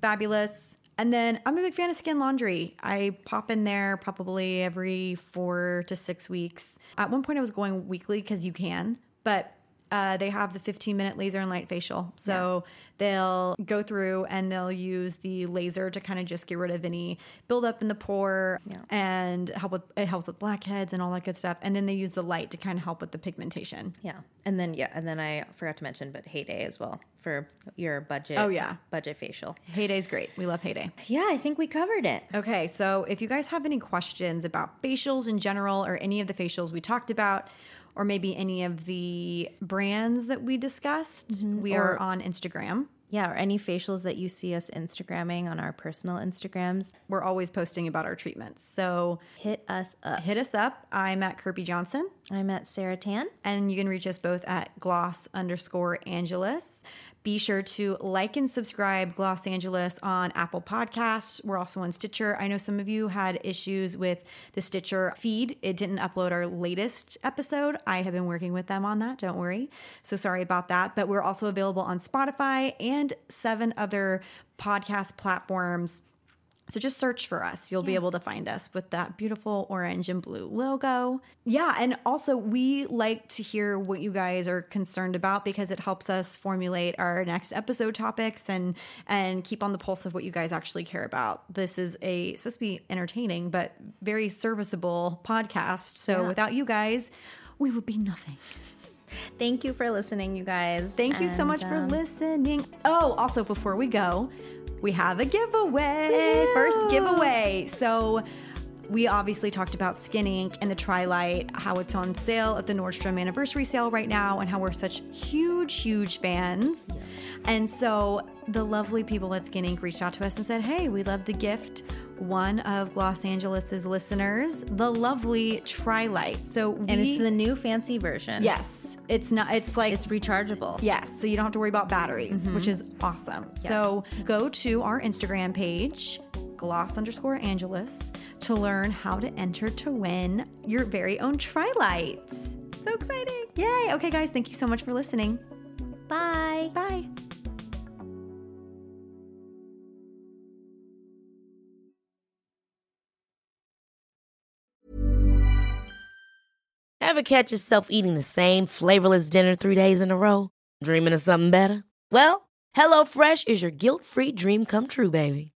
fabulous. And then I'm a big fan of Skin Laundry. I pop in there probably every four to six weeks. At one point, I was going weekly because you can, but uh, they have the 15 minute laser and light facial. So they'll go through and they'll use the laser to kind of just get rid of any buildup in the pore and help with it helps with blackheads and all that good stuff. And then they use the light to kind of help with the pigmentation. Yeah, and then yeah, and then I forgot to mention, but Heyday as well for your budget. Oh, yeah. budget facial. Heyday's great. We love Heyday. Yeah, I think we covered it. Okay, so if you guys have any questions about facials in general or any of the facials we talked about, or maybe any of the brands that we discussed, mm-hmm. we are on Instagram. Yeah, or any facials that you see us Instagramming on our personal Instagrams, We're always posting about our treatments. So hit us up. hit us up. I'm at Kirbie Johnson. I'm at Sarah Tan. And you can reach us both at gloss underscore Angeles. Be sure to like and subscribe Gloss Angeles on Apple Podcasts. We're also on Stitcher. I know some of you had issues with the Stitcher feed. It didn't upload our latest episode. I have been working with them on that. Don't worry. So sorry about that. But we're also available on Spotify and seven other podcast platforms. So just search for us. You'll be able to find us with that beautiful orange and blue logo. Yeah, and also we like to hear what you guys are concerned about because it helps us formulate our next episode topics and and keep on the pulse of what you guys actually care about. This is a supposed to be entertaining but very serviceable podcast. So Yeah. without you guys, we would be nothing. Thank you for listening, you guys. Thank you so And, much for um, listening. Oh, also, before we go, we have a giveaway. First giveaway. So, we obviously talked about Skin Inc and the Trilight, how it's on sale at the Nordstrom anniversary sale right now, and how we're such huge, huge fans. And so, the lovely people at Skin Inc reached out to us and said, Hey, we'd love to gift one of Gloss Angeles's listeners the lovely Trilight. So, we, And it's the new fancy version. yes, it's not, it's like, It's rechargeable. Yes, so you don't have to worry about batteries, which mm-hmm. is awesome. So go to our Instagram page, gloss underscore Angeles, to learn how to enter to win your very own Trilights. So exciting! Yay! Okay, guys, thank you so much for listening. Bye. Bye. Ever catch yourself eating the same flavorless dinner three days in a row? Dreaming of something better? Well, HelloFresh is your guilt free dream come true, baby.